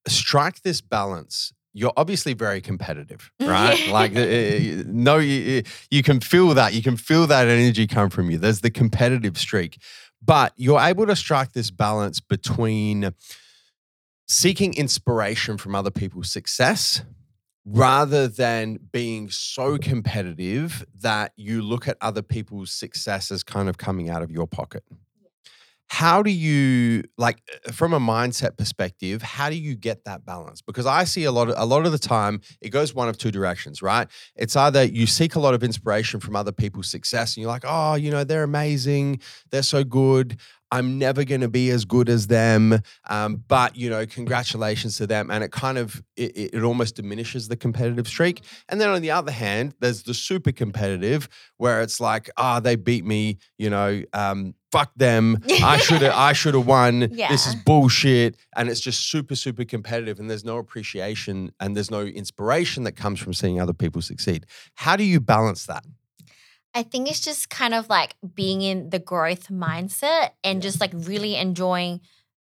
strike this balance. You're obviously very competitive, right? Like, uh, uh, no, you, you can feel that. You can feel that energy come from you. There's the competitive streak, but you're able to strike this balance between seeking inspiration from other people's success rather than being so competitive that you look at other people's success as kind of coming out of your pocket how do you like uh, from a mindset perspective how do you get that balance? Because i see a lot of a lot of the time it goes one of two directions right? It's either you seek a lot of inspiration from other people's success and you're like oh you know they're amazing they're so good i'm never going to be as good as them um, but you know congratulations to them and it kind of it, it almost diminishes the competitive streak. And then on the other hand there's the super competitive where it's like ah they beat me you know um, fuck them. I should have i should have won this is bullshit. And it's just super super competitive. And there's no appreciation and there's no inspiration that comes from seeing other people succeed. How do you balance that? I think it's just kind of like being in the growth mindset and just like really enjoying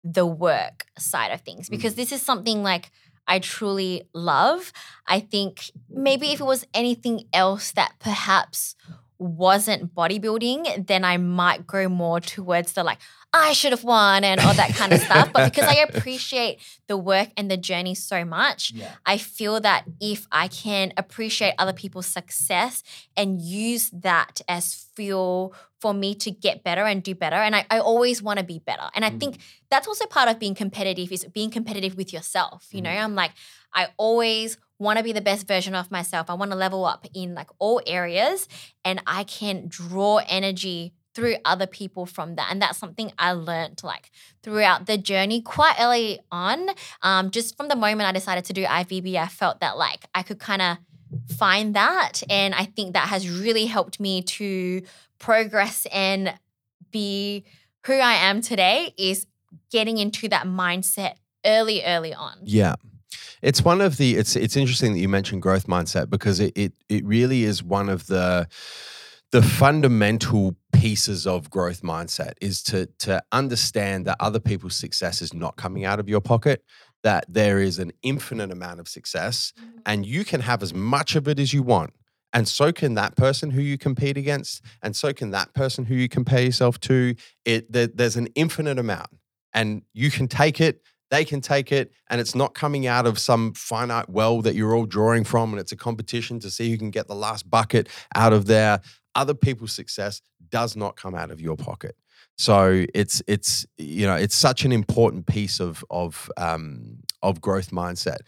the work side of things. Because mm. this is something like I truly love. I think maybe if it was anything else that perhaps wasn't bodybuilding, then I might go more towards the like, I should have won and all that kind of stuff. But because I appreciate the work and the journey so much, I feel that if I can appreciate other people's success and use that as fuel for me to get better and do better, and I, I always want to be better. And I think mm. that's also part of being competitive is being competitive with yourself. You know, mm. I'm like, I always want to be the best version of myself. I want to level up in like all areas, and I can draw energy through other people from that. And that's something I learned like throughout the journey quite early on. Um, just from the moment I decided to do IFBB, I felt that like I could kind of find that. And I think that has really helped me to progress and be who I am today is getting into that mindset early, early on. Yeah. It's one of the it's it's interesting that you mentioned growth mindset because it it it really is one of the the fundamental pieces of growth mindset is to to understand that other people's success is not coming out of your pocket that there is an infinite amount of success mm-hmm. and you can have as much of it as you want and so can that person who you compete against and so can that person who you compare yourself to. It there, there's an infinite amount and you can take it they can take it and it's not coming out of some finite well that you're all drawing from and it's a competition to see who can get the last bucket out of there. Other people's success does not come out of your pocket. So it's it's you know it's such an important piece of of um, of growth mindset.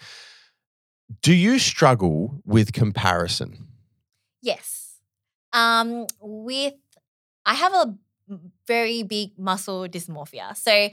Do you struggle with comparison? Yes. Um, with I have a very big muscle dysmorphia. So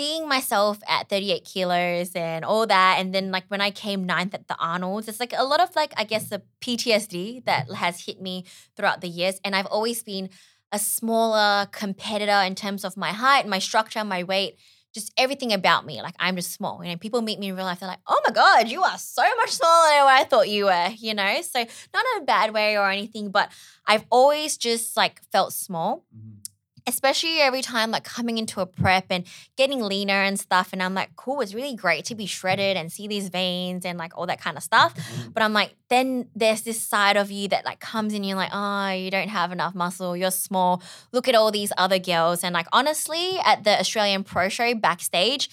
seeing myself at 38 kilos and all that, and then like when I came ninth at the Arnold's, it's like a lot of like I guess the PTSD that has hit me throughout the years. And I've always been a smaller competitor in terms of my height, my structure, my weight, just everything about me. Like I'm just small. You know, people meet me in real life, they're like, oh my God, you are so much smaller than what I thought you were, you know? So not in a bad way or anything, but I've always just like felt small. Mm-hmm. Especially every time like coming into a prep and getting leaner and stuff. And I'm like, cool, it's really great to be shredded and see these veins and like all that kind of stuff. Mm-hmm. But I'm like, then there's this side of you that like comes in, you're like, oh, you don't have enough muscle, you're small. Look at all these other girls. And like honestly, at the Australian Pro Show backstage,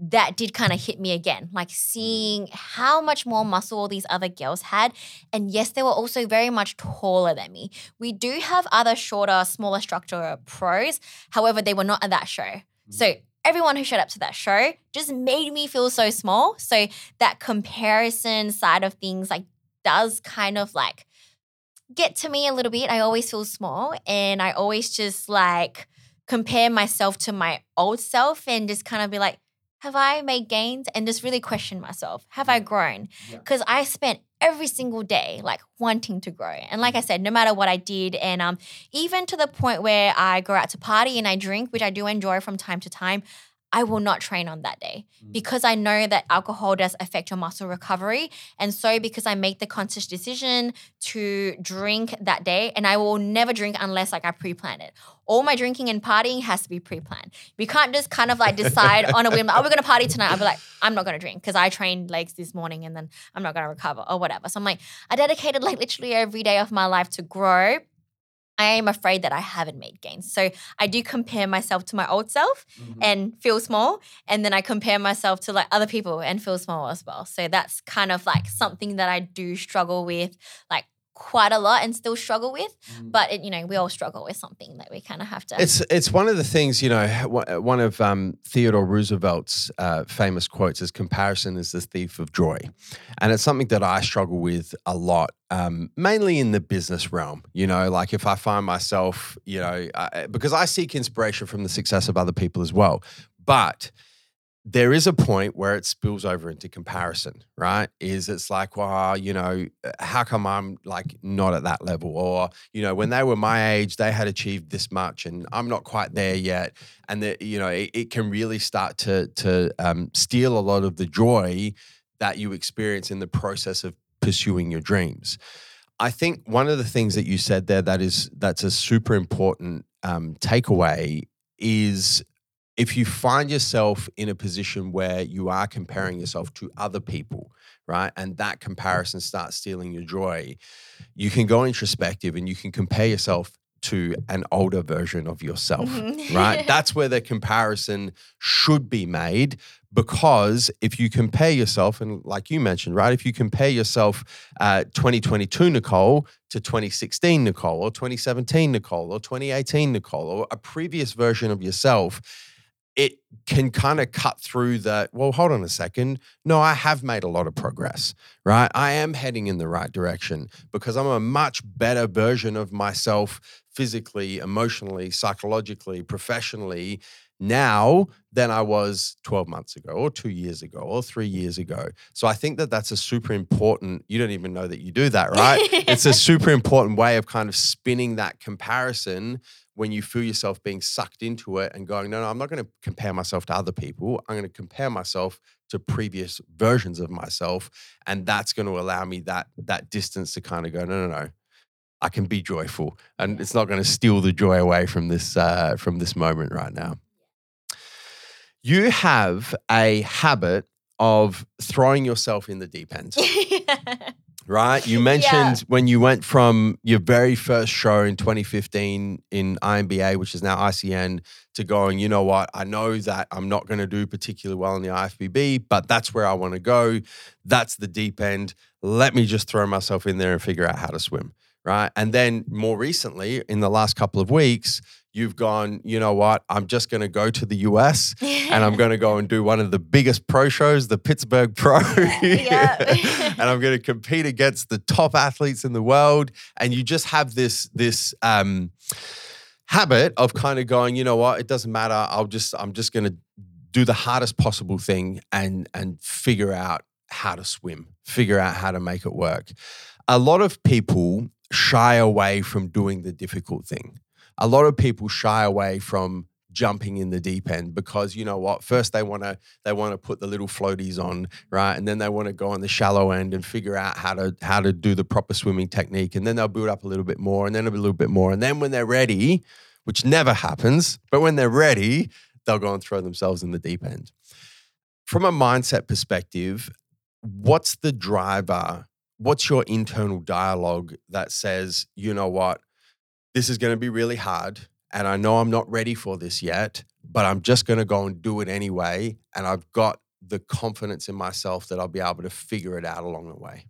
that did kind of hit me again, like seeing how much more muscle all these other girls had. And yes, they were also very much taller than me. We do have other shorter, smaller structure pros. However, they were not at that show. Mm. So everyone who showed up to that show just made me feel so small. So that comparison side of things like does kind of like get to me a little bit. I always feel small and I always just like compare myself to my old self and just kind of be like, have I made gains? And just really question myself. Have I grown? Because I spent every single day like wanting to grow. And like I said, no matter what I did, and um, even to the point where I go out to party and I drink, which I do enjoy from time to time, I will not train on that day mm. because I know that alcohol does affect your muscle recovery. And so, because I make the conscious decision to drink that day, and I will never drink unless like I pre plan it. All my drinking and partying has to be pre planned. We can't just kind of like decide on a whim, like, oh, we're going to party tonight. I'll be like, I'm not going to drink because I trained legs this morning and then I'm not going to recover or whatever. So, I'm like, I dedicated like literally every day of my life to grow. I am afraid that I haven't made gains. So I do compare myself to my old self mm-hmm. and feel small. And then I compare myself to like other people and feel small as well. So that's kind of like something that I do struggle with, like quite a lot and still struggle with. But it, you know, we all struggle with something that we kind of have to. It's it's one of the things you know. One of um, Theodore Roosevelt's uh, famous quotes is "Comparison is the thief of joy," and it's something that I struggle with a lot, um, mainly in the business realm. You know, like if I find myself, you know, I, because I seek inspiration from the success of other people as well, but there is a point where it spills over into comparison, right? Is it's like, well, you know, uh, how come I'm like not at that level? Or, you know, when they were my age, they had achieved this much and I'm not quite there yet. And that, you know, it, it can really start to to um, steal a lot of the joy that you experience in the process of pursuing your dreams. I think one of the things that you said there that is that's a super important um, takeaway is if you find yourself in a position where you are comparing yourself to other people, right, and that comparison starts stealing your joy, you can go introspective and you can compare yourself to an older version of yourself, Mhm. right? That's where the comparison should be made because if you compare yourself, and like you mentioned, right, if you compare yourself uh, 2022 Nicole to 2016 Nicole, or 2017 Nicole, or 2018 Nicole, or a previous version of yourself, it can kind of cut through the, well, hold on a second. No, I have made a lot of progress, right? I am heading in the right direction because I'm a much better version of myself physically, emotionally, psychologically, professionally now than I was 12 months ago or two years ago or three years ago. So I think that that's a super important, you don't even know that you do that, right? it's a super important way of kind of spinning that comparison when you feel yourself being sucked into it and going, no, no, I'm not going to compare myself to other people. I'm going to compare myself to previous versions of myself, and that's going to allow me that that distance to kind of go, no, no, no. I can be joyful, and it's not going to steal the joy away from this uh, from this moment right now. You have a habit of throwing yourself in the deep end right? You mentioned when you went from your very first show in 2015 in INBA, which is now ICN, to going, you know what? I know that I'm not going to do particularly well in the IFBB, but that's where I want to go. That's the deep end. Let me just throw myself in there and figure out how to swim, right? And then more recently, in the last couple of weeks, you've gone, you know what? I'm just going to go to the US and I'm going to go and do one of the biggest pro shows, the Pittsburgh Pro. and I'm going to compete against the top athletes in the world. And you just have this, this, um, habit of kind of going, you know what, it doesn't matter. I'll just, I'm just going to do the hardest possible thing and and figure out how to swim, figure out how to make it work. A lot of people shy away from doing the difficult thing. A lot of people shy away from jumping in the deep end because you know what first they want to they want to put the little floaties on right? And then they want to go on the shallow end and figure out how to how to do the proper swimming technique. And then they'll build up a little bit more and then a little bit more. And then when they're ready which never happens but when they're ready they'll go and throw themselves in the deep end. From a mindset perspective what's the driver? What's your internal dialogue that says you know what this is going to be really hard and I know I'm not ready for this yet, but I'm just going to go and do it anyway. And I've got the confidence in myself that I'll be able to figure it out along the way.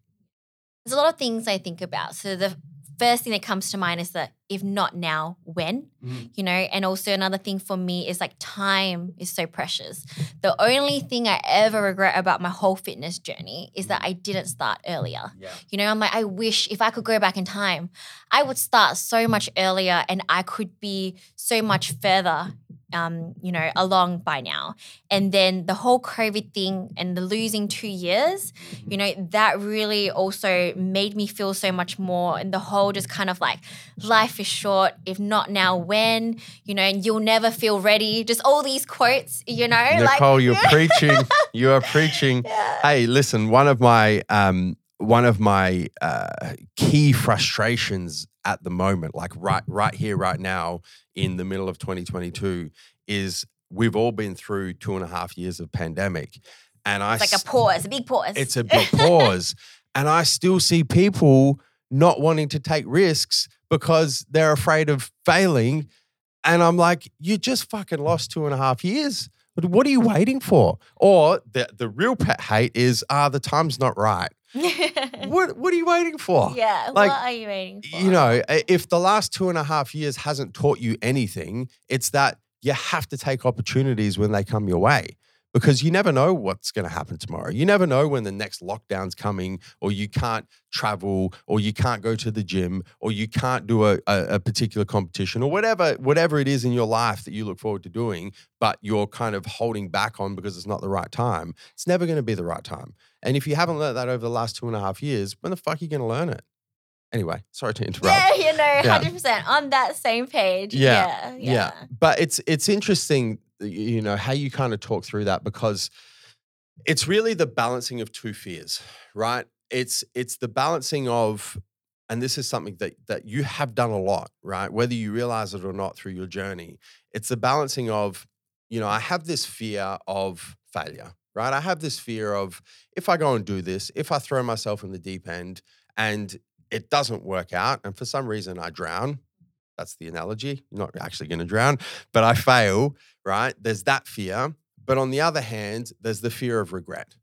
There's a lot of things I think about. So the first thing that comes to mind is that if not now, when? Mhm. You know, and also another thing for me is like time is so precious. The only thing I ever regret about my whole fitness journey is that I didn't start earlier. Yeah. You know, I'm like, I wish if I could go back in time, I would start so much earlier and I could be so much further, um, you know, along by now. And then the whole COVID thing and the losing two years, you know, that really also made me feel so much more. And the whole just kind of like, life is short. If not now, when? You know, and you'll never feel ready. Just all these quotes, you know, Nicole, like you're preaching. You are preaching. Hey, listen, one of my um, one of my uh, key frustrations at the moment, like right right here, right now, in the middle of 2022, is we've all been through two and a half years of pandemic, and I it's like a pause, a big pause. it's a big pause. And I still see people not wanting to take risks because they're afraid of failing. And I'm like, you just fucking lost two and a half years. But What are you waiting for? Or the, the real pet hate is, ah, the time's not right. What what are you waiting for? yeah. Like, what are you waiting for? You know, if the last two and a half years hasn't taught you anything, it's that you have to take opportunities when they come your way because you never know what's going to happen tomorrow. You never know when the next lockdown's coming, or you can't travel, or you can't go to the gym, or you can't do a, a, a particular competition, or whatever whatever it is in your life that you look forward to doing, but you're kind of holding back on because it's not the right time. It's never going to be the right time. And if you haven't learned that over the last two and a half years, when the fuck are you going to learn it? Anyway, sorry to interrupt. Yeah, you know, Yeah. hundred percent on that same page. Yeah, Yeah, yeah. but it's it's interesting you know how you kind of talk through that because it's really the balancing of two fears right? It's it's the balancing of and this is something that that you have done a lot right? Whether you realize it or not through your journey it's the balancing of you know i have this fear of failure right? I have this fear of if i go and do this if i throw myself in the deep end and it doesn't work out and for some reason i drown that's the analogy. You're not actually going to drown, but I fail, right? There's that fear. But on the other hand, there's the fear of regret.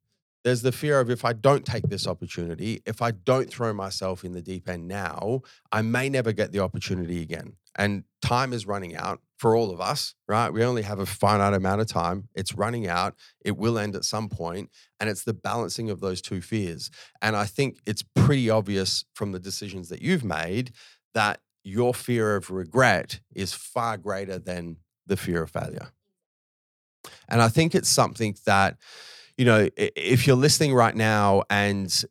There's the fear of if I don't take this opportunity, if I don't throw myself in the deep end now, I may never get the opportunity again. And time is running out for all of us, right? We only have a finite amount of time. It's running out. It will end at some point, And it's the balancing of those two fears. And I think it's pretty obvious from the decisions that you've made that your fear of regret is far greater than the fear of failure. And I think it's something that, you know, if you're listening right now and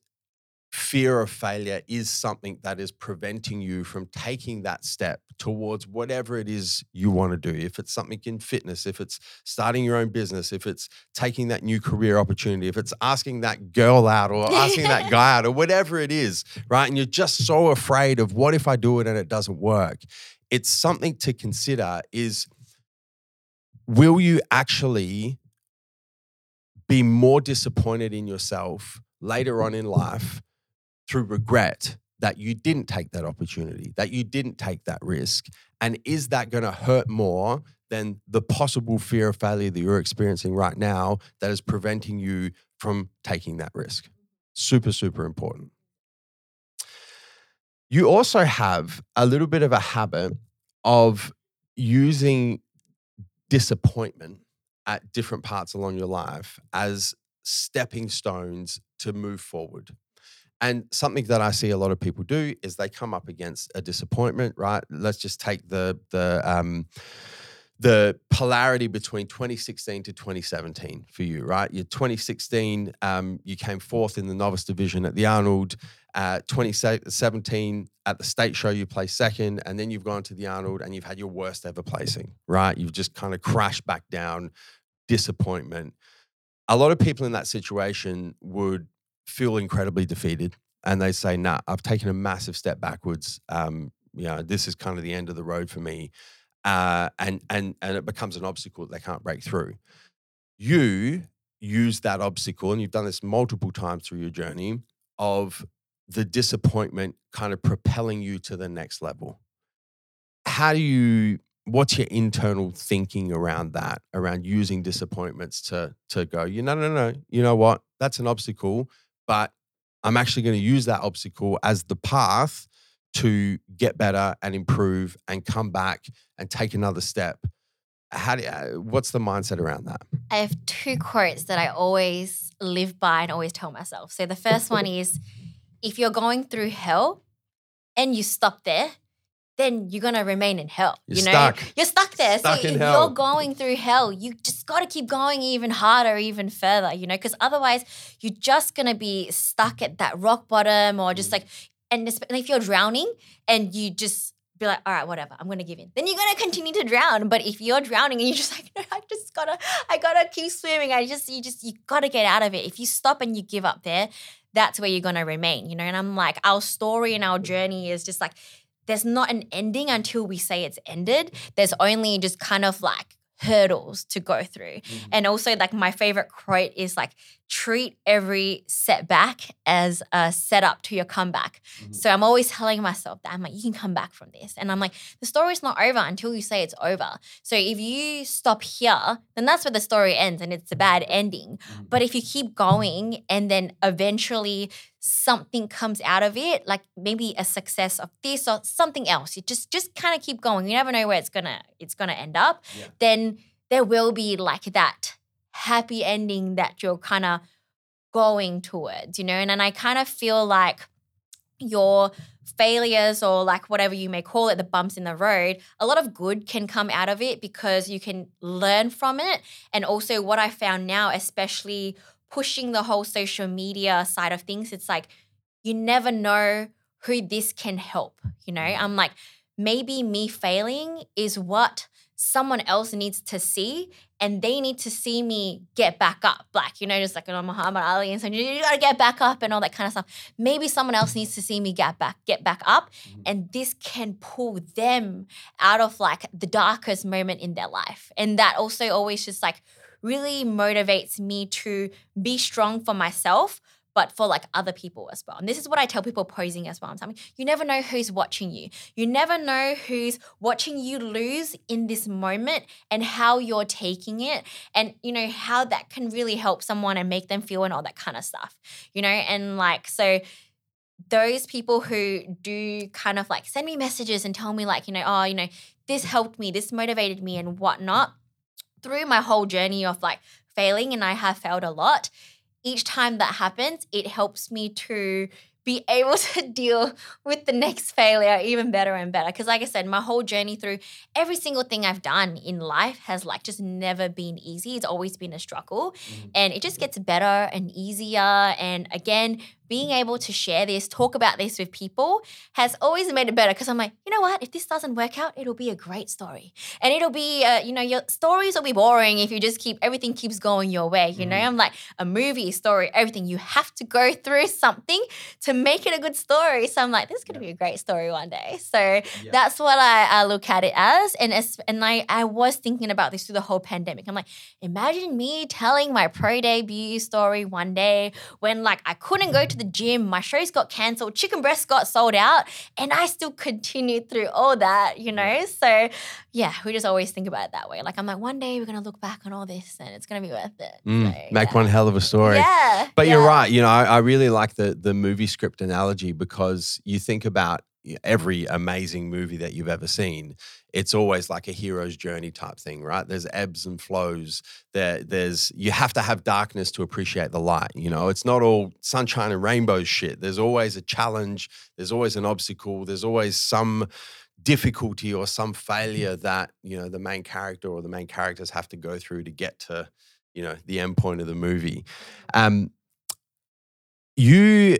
fear of failure is something that is preventing you from taking that step towards whatever it is you want to do. If it's something in fitness, if it's starting your own business, if it's taking that new career opportunity, if it's asking that girl out or asking that guy out or whatever it is, right? And you're just so afraid of what if I do it and it doesn't work. It's something to consider is will you actually be more disappointed in yourself later on in life through regret that you didn't take that opportunity, that you didn't take that risk? And is that going to hurt more than the possible fear of failure that you're experiencing right now that is preventing you from taking that risk? Super, super important. You also have a little bit of a habit of using disappointment at different parts along your life as stepping stones to move forward. And something that I see a lot of people do is they come up against a disappointment, right? Let's just take the the um, the polarity between 2016 to 2017 for you, right? You're 2016, um, you came fourth in the novice division at the Arnold. Uh, 2017 at the state show, you placed second, and then you've gone to the Arnold and you've had your worst ever placing, right? You've just kind of crashed back down, disappointment. A lot of people in that situation would feel incredibly defeated and they say, nah, I've taken a massive step backwards. Um, you know, this is kind of the end of the road for me. Uh, and and and it becomes an obstacle that they can't break through. You use that obstacle, and you've done this multiple times through your journey of the disappointment kind of propelling you to the next level. How do you what's your internal thinking around that, around using disappointments to to go, you know, no, no, no, you know what? That's an obstacle, but I'm actually going to use that obstacle as the path to get better and improve and come back and take another step. How do you, uh, what's the mindset around that? I have two quotes that I always live by and always tell myself. So the first one is if you're going through hell and you stop there, then you're gonna remain in hell. You're you know, stuck. you're stuck there. Stuck so in if hell. you're going through hell, you just gotta keep going even harder, even further. You know, because otherwise you're just gonna be stuck at that rock bottom, or Mm. just like, and if you're drowning and you just be like, all right, whatever, I'm gonna give in. Then you're gonna continue to drown. But if you're drowning and you're just like, no, I just gotta, I gotta keep swimming. I just, you just, you gotta get out of it. If you stop and you give up there, that's where you're gonna remain. You know, and I'm like, our story and our journey is just like, there's not an ending until we say it's ended. There's only just kind of like hurdles to go through. Mm-hmm. And also, like, my favorite quote is like, treat every setback as a setup to your comeback. Mm-hmm. So I'm always telling myself that I'm like, you can come back from this. And I'm like, the story's not over until you say it's over. So if you stop here, then that's where the story ends and it's a bad ending. Mm-hmm. But if you keep going and then eventually something comes out of it, like maybe a success of this or something else, you just just kind of keep going. You never know where it's gonna it's gonna end up. Yeah. Then there will be like that happy ending that you're kind of going towards, you know? And, and I kind of feel like your failures or like whatever you may call it, the bumps in the road, a lot of good can come out of it because you can learn from it. And also, what I found now, especially pushing the whole social media side of things, it's like you never know who this can help. You know, mm. I'm like, maybe me failing is what someone else needs to see and they need to see me get back up. Like you know just like you know, muhammad ali and so you, you gotta get back up and all that kind of stuff. Maybe someone else needs to see me get back get back up mm. and this can pull them out of like the darkest moment in their life. And that also always just like really motivates me to be strong for myself but for like other people as well. And this is what I tell people posing as well. I'm you, you never know who's watching you. You never know who's watching you lose in this moment and how you're taking it and you know how that can really help someone and make them feel and all that kind of stuff. You know, and like so those people who do kind of like send me messages and tell me like, you know, oh, you know, this helped me, this motivated me and whatnot through my whole journey of like failing and I have failed a lot each time that happens, it helps me to be able to deal with the next failure even better and better. Because, like I said, my whole journey through every single thing I've done in life has like just never been easy. It's always been a struggle. Mm-hmm. And it just gets better and easier. And again, being able to share this, talk about this with people has always made it better because I'm like, you know what? If this doesn't work out, it'll be a great story. And it'll be, uh, you know, your stories will be boring if you just keep, everything keeps going your way. You know, I'm like, a movie, story, everything. You have to go through something to make it a good story. So I'm like, this is going to be a great story one day. So that's what I, I look at it as. And, as, and I, I was thinking about this through the whole pandemic. I'm like, imagine me telling my pro debut story one day when like I couldn't go to the gym, my shows got cancelled, chicken breasts got sold out, and I still continued through all that, you know? So yeah, we just always think about it that way. Like I'm like, one day we're gonna look back on all this and it's gonna be worth it. Mm, So, make yeah. one hell of a story. Yeah. But you're right. You know, I, I really like the the movie script analogy because you think about every amazing movie that you've ever seen. It's always like a hero's journey type thing, right? There's ebbs and flows. There, there's you have to have darkness to appreciate the light. You know, it's not all sunshine and rainbows shit. There's always a challenge. There's always an obstacle. There's always some difficulty or some failure that you know the main character or the main characters have to go through to get to you know the end point of the movie. Um, you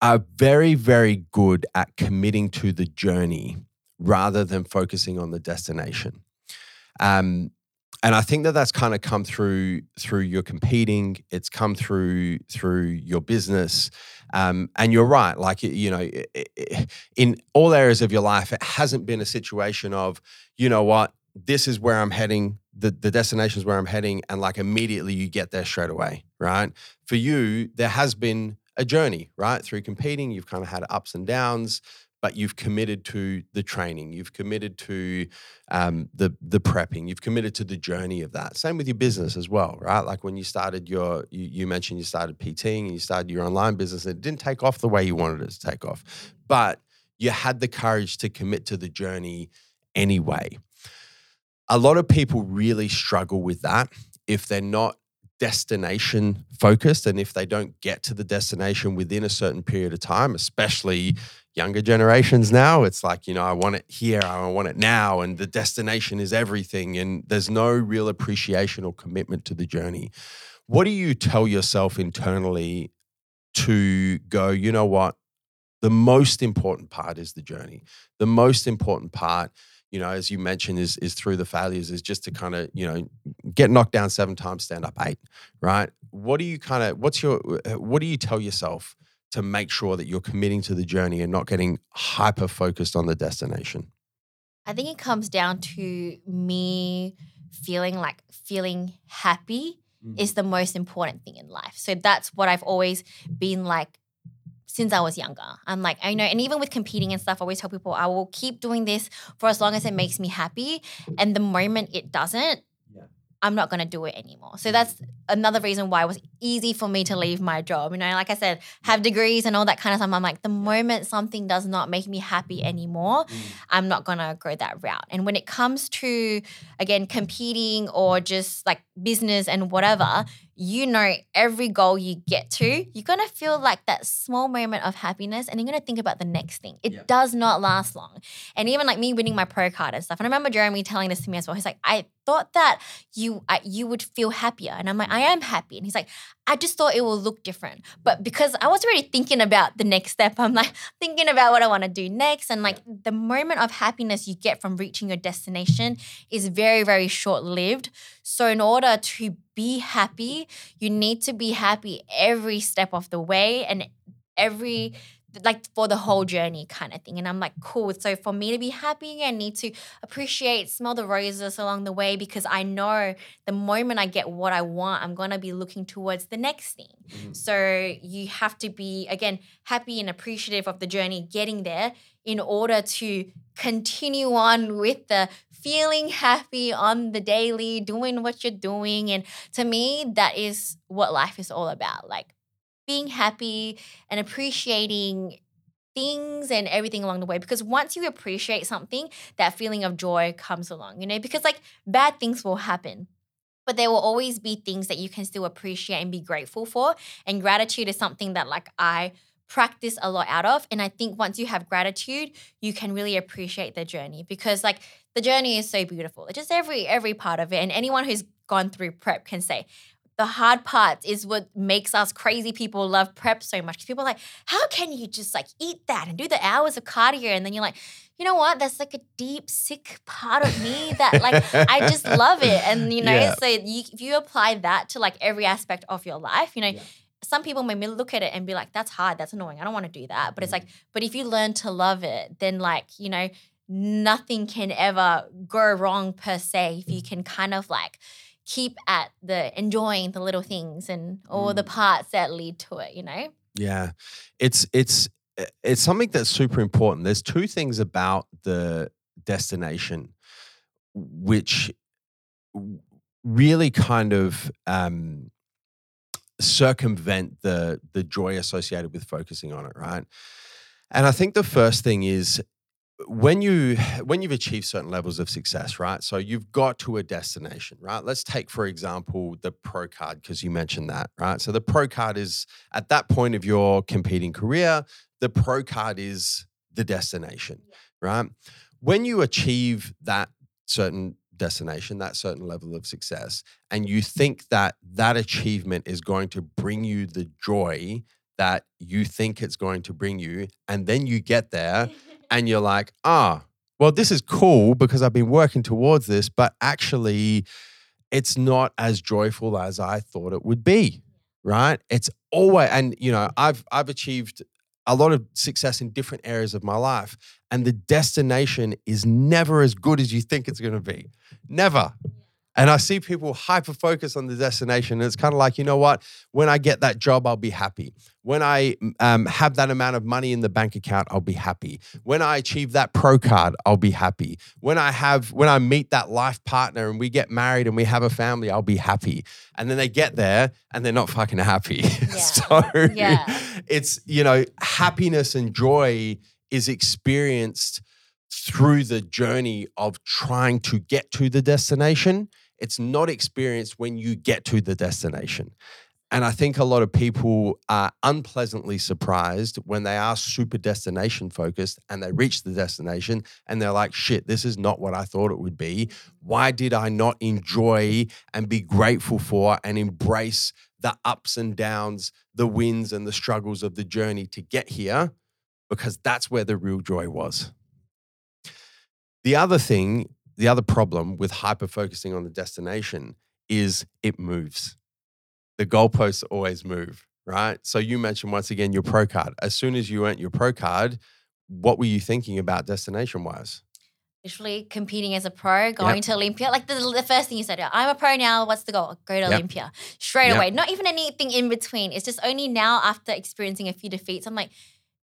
are very, very good at committing to the journey rather than focusing on the destination. Um, and I think that that's kind of come through through your competing. It's come through through your business, um, and you're right. Like you know, in all areas of your life, it hasn't been a situation of you know what this is where I'm heading. The the destination is where I'm heading, and like immediately you get there straight away, right? For you, there has been a journey, right? Through competing, you've kind of had ups and downs, but you've committed to the training, you've committed to um, the the prepping, you've committed to the journey of that. Same with your business as well, right? Like when you started your, you, you mentioned you started PTing and you started your online business, and it didn't take off the way you wanted it to take off, but you had the courage to commit to the journey anyway. A lot of people really struggle with that if they're not destination focused and if they don't get to the destination within a certain period of time, especially younger generations now, it's like, you know, I want it here, I want it now, and the destination is everything. And there's no real appreciation or commitment to the journey. What do you tell yourself internally to go, you know what? The most important part is the journey. The most important part, you know, as you mentioned, is is through the failures, is just to kind of, you know, get knocked down seven times, stand up eight, right? What do you kind of, what's your, what do you tell yourself to make sure that you're committing to the journey and not getting hyper focused on the destination? I think it comes down to me feeling like feeling happy is mm-hmm. the most important thing in life. So that's what I've always been like since I was younger. I'm like, I know, and even with competing and stuff, I always tell people I will keep doing this for as long as it makes me happy. And the moment it doesn't, I'm not gonna do it anymore. So mm. that's another reason why it was easy for me to leave my job. You know, like I said, have degrees and all that kind of stuff. I'm like, the moment something does not make me happy anymore, mm. I'm not gonna go that route. And when it comes to again competing or just like business and whatever, you know every goal you get to, you're gonna feel like that small moment of happiness and you're gonna think about the next thing. It does not last long. And even like me winning my pro card and stuff. And I remember Jeremy telling this to me as well. He's like, I thought that you I, you would feel happier. And I'm like, I am happy. And he's like, I just thought it will look different. But because I was already thinking about the next step, I'm like thinking about what I want to do next. And like the moment of happiness you get from reaching your destination is very, very short lived. So, in order to be happy, you need to be happy every step of the way and every like for the whole journey kind of thing. And I'm like, cool. So for me to be happy, I need to appreciate, smell the roses along the way because I know the moment I get what I want, I'm gonna be looking towards the next thing. Mm-hmm. So you have to be again happy and appreciative of the journey getting there in order to continue on with the feeling happy on the daily, doing what you're doing. And to me, that is what life is all about. Like being happy and appreciating things and everything along the way because once you appreciate something that feeling of joy comes along you know because like bad things will happen but there will always be things that you can still appreciate and be grateful for and gratitude is something that like i practice a lot out of and i think once you have gratitude you can really appreciate the journey because like the journey is so beautiful. It's just every every part of it and anyone who's gone through prep can say the hard part is what makes us crazy people love prep so much. Because People are like, how can you just like eat that and do the hours of cardio? And then you're like, you know what? That's like a deep, sick part of me that like I just love it. And you know, Yeah. so you, if you apply that to like every aspect of your life, you know, some people may look at it and be like, that's hard, that's annoying. I don't want to do that. But it's mm-hmm. like, but if you learn to love it, then like, you know, nothing can ever go wrong per se if you mm-hmm. can kind of like keep at the enjoying the little things and all the parts that lead to it, you know? Yeah, it's it's it's something that's super important. There's two things about the destination, which really kind of um, circumvent the the joy associated with focusing on it, right? And I think the first thing is when you when you've achieved certain levels of success right? So you've got to a destination right? Let's take for example the pro card because you mentioned that right? So the pro card is at that point of your competing career the pro card is the destination right? When you achieve that certain destination that certain level of success and you think that that achievement is going to bring you the joy that you think it's going to bring you and then you get there and you're like, ah, well, this is cool because I've been working towards this, but actually, it's not as joyful as I thought it would be. Right? It's always, and you know, I've I've achieved a lot of success in different areas of my life, and the destination is never as good as you think it's going to be. Never. And I see people hyper focus on the destination. And it's kind of like, you know what? When I get that job, I'll be happy. When I um, have that amount of money in the bank account, I'll be happy. When I achieve that pro card, I'll be happy. When I have, when I meet that life partner and we get married and we have a family, I'll be happy. And then they get there and they're not fucking happy. so Yeah. it's, you know, happiness and joy is experienced through the journey of trying to get to the destination. It's not experienced when you get to the destination. And I think a lot of people are unpleasantly surprised when they are super destination focused and they reach the destination and they're like, shit, this is not what I thought it would be. Why did I not enjoy and be grateful for and embrace the ups and downs, the wins and the struggles of the journey to get here? Because that's where the real joy was. The other thing, the other problem with hyper focusing on the destination is it moves. The goalposts always move, right? So you mentioned once again your pro card. As soon as you earned your pro card, what were you thinking about destination wise? Literally competing as a pro, going to Olympia. Like the, the first thing you said, I'm a pro now. What's the goal? Go to Yep. Olympia straight Yep. away. Not even anything in between. It's just only now after experiencing a few defeats, I'm like,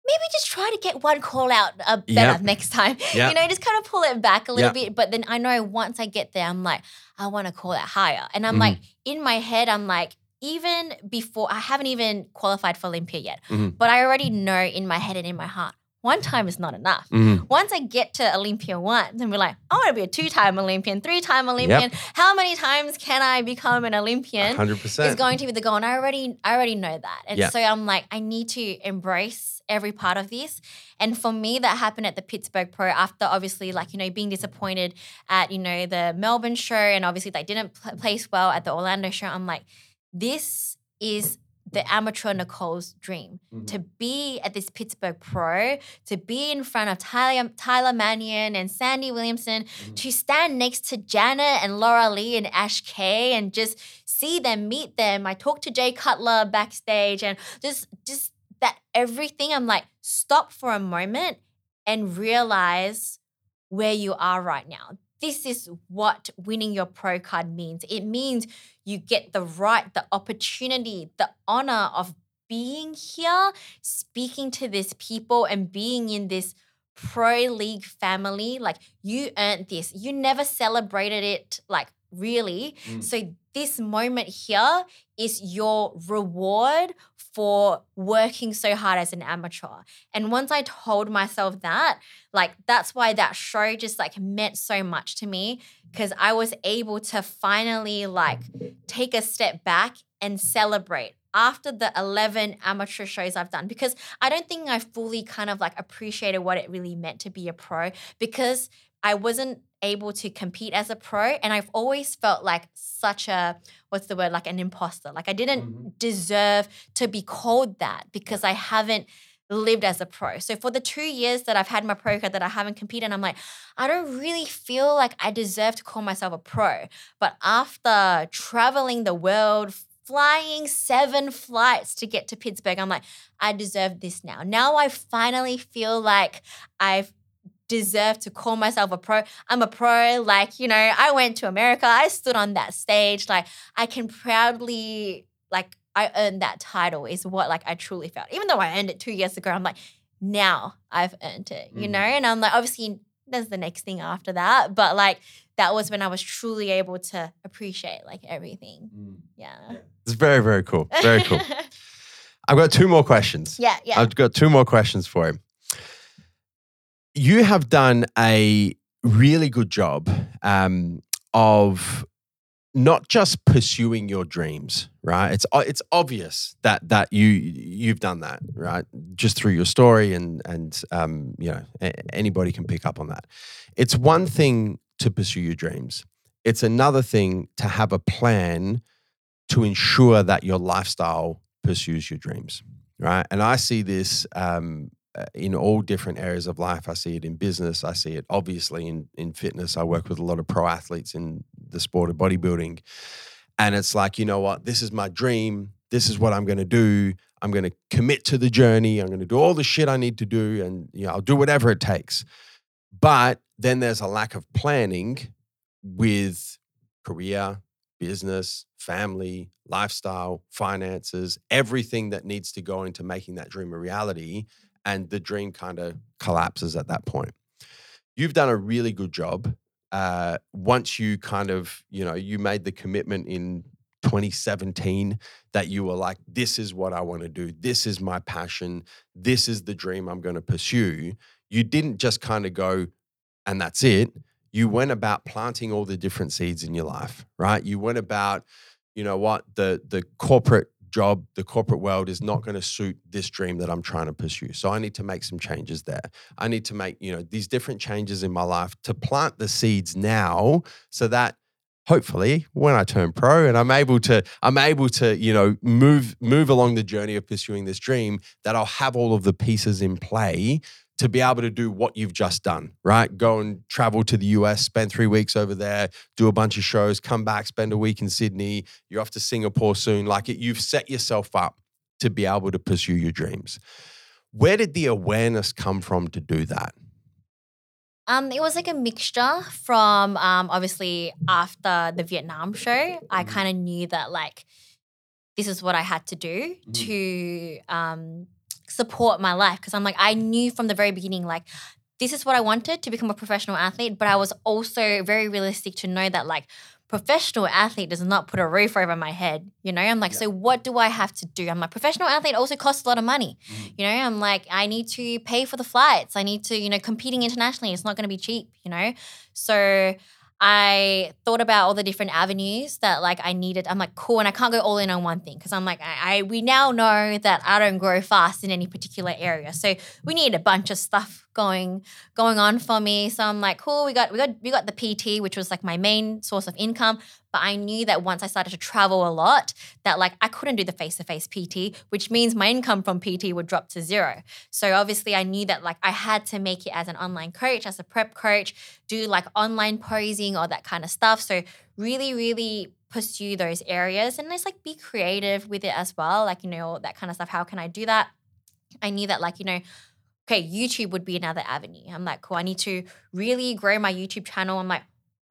maybe just try to get one call out uh, better Yep. next time. Yep. You know, just kind of pull it back a little Yep. bit. But then I know once I get there, I'm like, I want to call it higher. And I'm Mhm. like, in my head, I'm like, even before I haven't even qualified for Olympia yet, Mhm. but I already know in my head and in my heart, one time is not enough Mhm. once I get to Olympia once and be like, I want to be a two time Olympian, three time Olympian. How many times can I become an Olympian? 100%. Is going to be the goal. And I already I already know that. And Yeah. so I'm like, I need to embrace every part of this. And for me, that happened at the Pittsburgh Pro after obviously like, you know, being disappointed at, you know, the Melbourne show and obviously they didn't pl- place well at the Orlando show. I'm like, this is the mm. amateur Nicole's dream to mm-hmm. be at this Pittsburgh Pro, to be in front of Tyler, Tyler Manion and Sandy Williamson, mm-hmm. to stand next to Janet and Lauralie and Ash Kay and just see them, meet them. I talked to Jay Cutler backstage and just just that everything. I'm like, stop for a moment and realize where you are right now. This is what winning your pro card means. It means you get the right, the opportunity, the honor of being here, speaking to these people, and being in this pro league family. Like you earned this. You never celebrated it, like really. Mm. So this moment here is your reward for working so hard as an amateur. And once I told myself that, like that's why that show just like meant so much to me because I was able to finally like take a step back and celebrate after the 11 amateur shows I've done because I don't think I fully kind of like appreciated what it really meant to be a pro because I wasn't able to compete as a pro. And I've always felt like such a, what's the word, like an imposter. Like I didn't mm-hmm. deserve to be called that because I haven't lived as a pro. So for the two years that I've had my pro card that I haven't competed, I'm like, I don't really feel like I deserve to call myself a pro. But after traveling the world, flying seven flights to get to Pittsburgh, I'm like, I deserve this now. Now I finally feel like I've deserve to call myself a pro. I'm a pro. Like, you know, I went to America, I stood on that stage. Like, I can proudly, like, I earned that title, is what, like, I truly felt. Even though I earned it two years ago, I'm like, now I've earned it, you Mhm. know? And I'm like, obviously, there's the next thing after that. But, like, that was when I was truly able to appreciate, like, everything. Yeah. It's very, very cool. Very cool. I've got two more questions. yeah, yeah. I've got two more questions for you. You have done a really good job um, of not just pursuing your dreams, right? It's it's obvious that that you you've done that, right? Just through your story and and um, you know anybody can pick up on that. It's one thing to pursue your dreams. It's another thing to have a plan to ensure that your lifestyle pursues your dreams, right? And I see this um, uh, Uh, in all different areas of life. I see it in business. I see it obviously in in fitness. I work with a lot of pro athletes in the sport of bodybuilding, and it's like you know what, this is my dream. This is what I'm going to do. I'm going to commit to the journey. I'm going to do all the shit I need to do, and you know, I'll do whatever it takes. But then there's a lack of planning with career, business, family, lifestyle, finances, everything that needs to go into making that dream a reality. And the dream kind of collapses at that point. You've done a really good job. Uh, once you kind of, you know, you made the commitment in 2017 that you were like, this is what I want to do. This is my passion. This is the dream I'm going to pursue. You didn't just kind of go, and that's it you went about planting all the different seeds in your life, right? You went about, you know what, the the corporate job, the corporate world is not going to suit this dream that I'm trying to pursue. So I need to make some changes there. I need to make, you know, these different changes in my life to plant the seeds now so that hopefully when I turn pro and I'm able to I'm able to, you know, move move along the journey of pursuing this dream that I'll have all of the pieces in play to be able to do what you've just done, right? Go and travel to the US, spend three weeks over there, do a bunch of shows, come back, spend a week in Sydney. You're off to Singapore soon. Like it, you've set yourself up to be able to pursue your dreams. Where did the awareness come from to do that? Um, it was like a mixture from um, obviously after the Vietnam show, I Mhm. kind of knew that like this is what I had to do Mhm. to um, support my life because I'm like I knew from the very beginning like this is what I wanted to become a professional athlete, but I was also very realistic to know that like professional athlete does not put a roof over my head. You know, I'm like, Yeah. so what do I have to do? I'm like, professional athlete also costs a lot of money. Mhm. You know, I'm like, I need to pay for the flights. I need to, you know, competing internationally. It's not going to be cheap, you know? So I thought about all the different avenues that like I needed. I'm like, cool, and I can't go all in on one thing because I'm like, I, I we now know that I don't grow fast in any particular area. So we need a bunch of stuff going going on for me. So I'm like, cool, we got we got we got the PT, which was like my main source of income. But I knew that once I started to travel a lot, that like I couldn't do the face-to-face PT, which means my income from PT would drop to zero. So obviously I knew that like I had to make it as an online coach, as a prep coach, do like online posing or that kind of stuff. So really, really pursue those areas and just like be creative with it as well. Like, you know, that kind of stuff. How can I do that? I knew that like, you know, okay, YouTube would be another avenue. I'm like, cool, I need to really grow my YouTube channel. I'm like,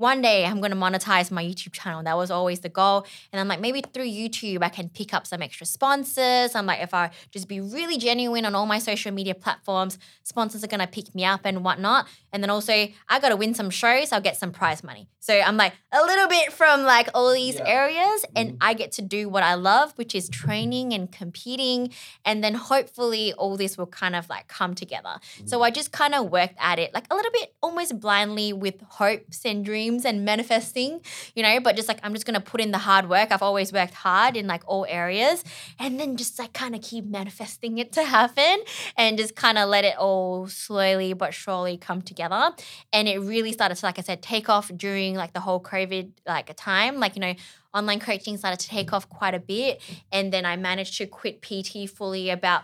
one day I'm going to monetize my YouTube channel. That was always the goal. And I'm like, maybe through YouTube, I can pick up some extra sponsors. I'm like, if I just be really genuine on all my social media platforms, sponsors are going to pick me up and whatnot. And then also, I got to win some shows, I'll get some prize money. So I'm like, a little bit from like all these Yeah. areas, and Mhm. I get to do what I love, which is training and competing. And then hopefully, all this will kind of like come together. So I just kind of worked at it like a little bit almost blindly with hopes and dreams dreams and manifesting, you know, but just like I'm just gonna put in the hard work. I've always worked hard in like all areas and then just like kind of keep manifesting it to happen and just kind of let it all slowly but surely come together. And it really started to, like I said, take off during like the whole COVID like a time. Like, you know, online coaching started to take off quite a bit. And then I managed to quit PT fully about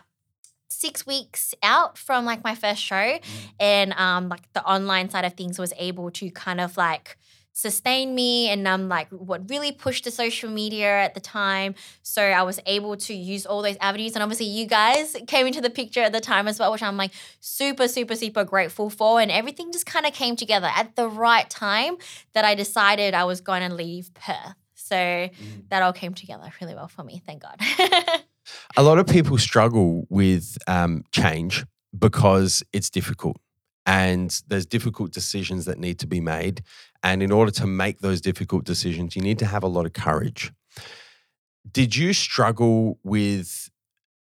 six weeks out from like my first show and um like the online side of things was able to kind of like sustain me and um like what really pushed the social media at the time. So i was able to use all those avenues and obviously you guys came into the picture at the time as well which i'm like super super super grateful for and everything just kind of came together at the right time that i decided i was going to leave perth. So that all came together really well for me thank god A lot of people struggle with um, change because it's difficult and there's difficult decisions that need to be made. And in order to make those difficult decisions, you need to have a lot of courage. Did you struggle with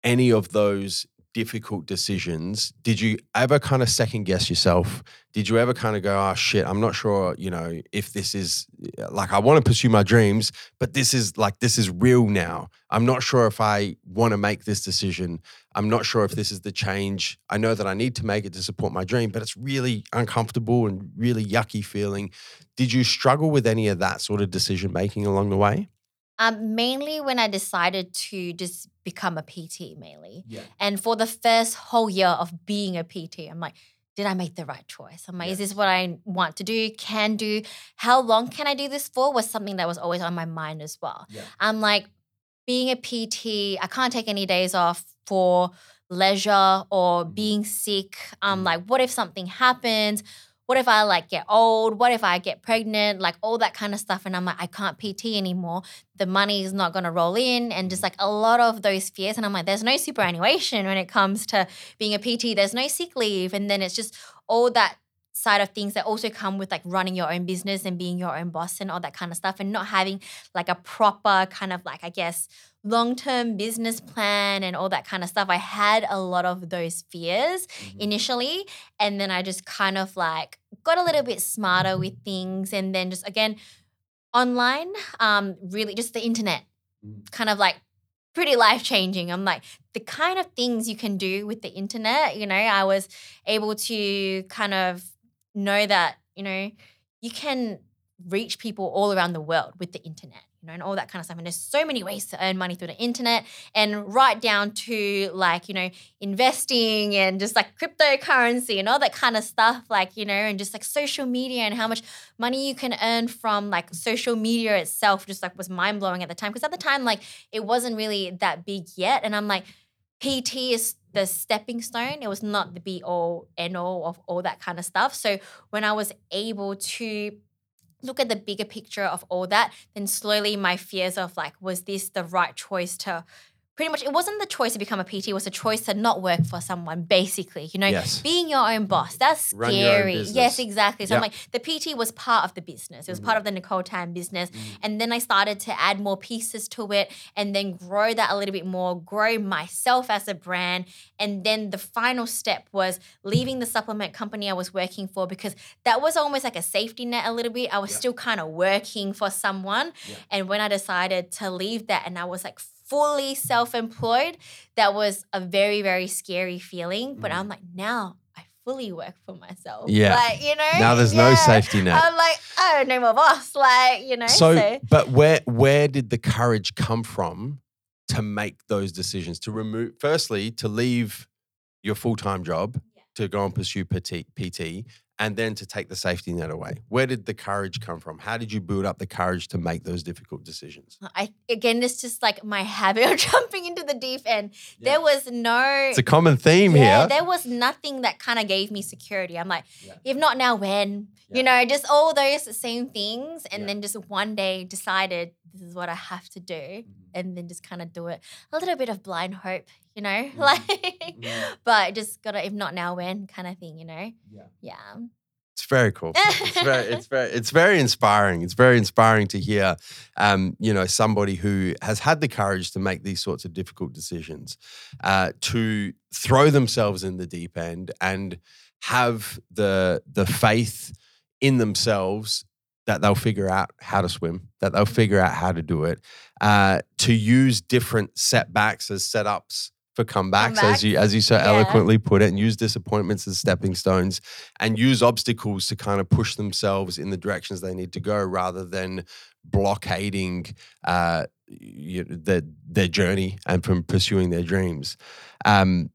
any of those difficult decisions? Did you ever kind of second guess yourself? Did you ever kind of go, oh shit, I'm not sure, you know, if this is like I want to pursue my dreams, but this is like this is real now. I'm not sure if I want to make this decision. I'm not sure if this is the change. I know that I need to make it to support my dream, but it's really uncomfortable and really yucky feeling. Did you struggle with any of that sort of decision making along the way? Um, mainly when I decided to just become a PT, mainly. And for the first whole year of being a PT, I'm like, did I make the right choice? I'm like, is this what I want to do, can do? How long can I do this for? Was something that was always on my mind as well. Yeah. I'm like, being a PT, I can't take any days off for leisure or being sick. Um, Mm. like, what if something happens? What if I like get old? What if I get pregnant? Like all that kind of stuff. And I'm like, I can't PT anymore. The money is not gonna roll in, and just mm. like a lot of those fears. And I'm like, there's no superannuation when it comes to being a PT. There's no sick leave, and then it's just all that side of things that also come with like running your own business and being your own boss and all that kind of stuff and not having like a proper kind of like I guess long-term business plan and all that kind of stuff. I had a lot of those fears mm-hmm. initially and then I just kind of like got a little bit smarter mm-hmm. with things and then just again online um really just the internet mm. kind of like pretty life changing. I'm like, the kind of things you can do with the internet, you know, I was able to kind of know that, you know, you can reach people all around the world with the internet, you know, and all that kind of stuff. And there's so many ways to earn money through the internet and right down to like, you know, investing and just like cryptocurrency and all that kind of stuff, like, you know, and just like social media and how much money you can earn from like social media itself just like was mind blowing at the time. Because at the time, like, it wasn't really that big yet. And I'm like, PT is the stepping stone. It was not the be all end all of all that kind of stuff. So when I was able to look at the bigger picture of all that, then slowly my fears of like, was this the right choice to pretty much it wasn't the choice to become a PT, it was a choice to not work for someone, basically. You know, Yes. being your own boss. That's Run your own scary. Yes, exactly. So I'm like, the PT was part of the business. It was part mm. of the Nicole Tan business. Mm. And then I started to add more pieces to it and then grow that a little bit more, grow myself as a brand. And then the final step was leaving the supplement company I was working for because that was almost like a safety net a little bit. I was still kind of working for someone. And when I decided to leave that and I was like fully self employed, that was a very, very scary feeling. But mm. I'm like, now I fully work for myself. Yeah. Like, you know? Now there's no safety net. I'm like, oh, don't know my boss. Like, you know? So, but where where did the courage come from to make those decisions? To remove, firstly, to leave your full time job Yeah. to go and pursue PT, PT, and then to take the safety net away. Where did the courage come from? How did you build up the courage to make those difficult decisions? Uh, I again, it's just like my habit of jumping into the deep end. There was no It's a common theme yeah, here. there was nothing that kind of gave me security. I'm like, Yeah. if not now, when? Yeah. You know, just all those same things. And Yeah. then just one day decided this is what I have to do. Mm-hmm. And then just kind of do it. A little bit of blind hope, you know? Mm-hmm. Like, but just gotta, if not now, when kind of thing, you know? Yeah. Yeah. It's very cool. It's very, it's very, it's very inspiring. It's very inspiring to hear, um, you know, somebody who has had the courage to make these sorts of difficult decisions, uh, to throw themselves in the deep end and have the the faith in themselves that they'll figure out how to swim, that they'll figure out how to do it, uh, to use different setbacks as setups for comebacks, as you as you so Yeah. eloquently put it, and use disappointments as stepping stones, and use obstacles to kind of push themselves in the directions they need to go, rather than blockading uh, you, their their journey and from pursuing their dreams. Um,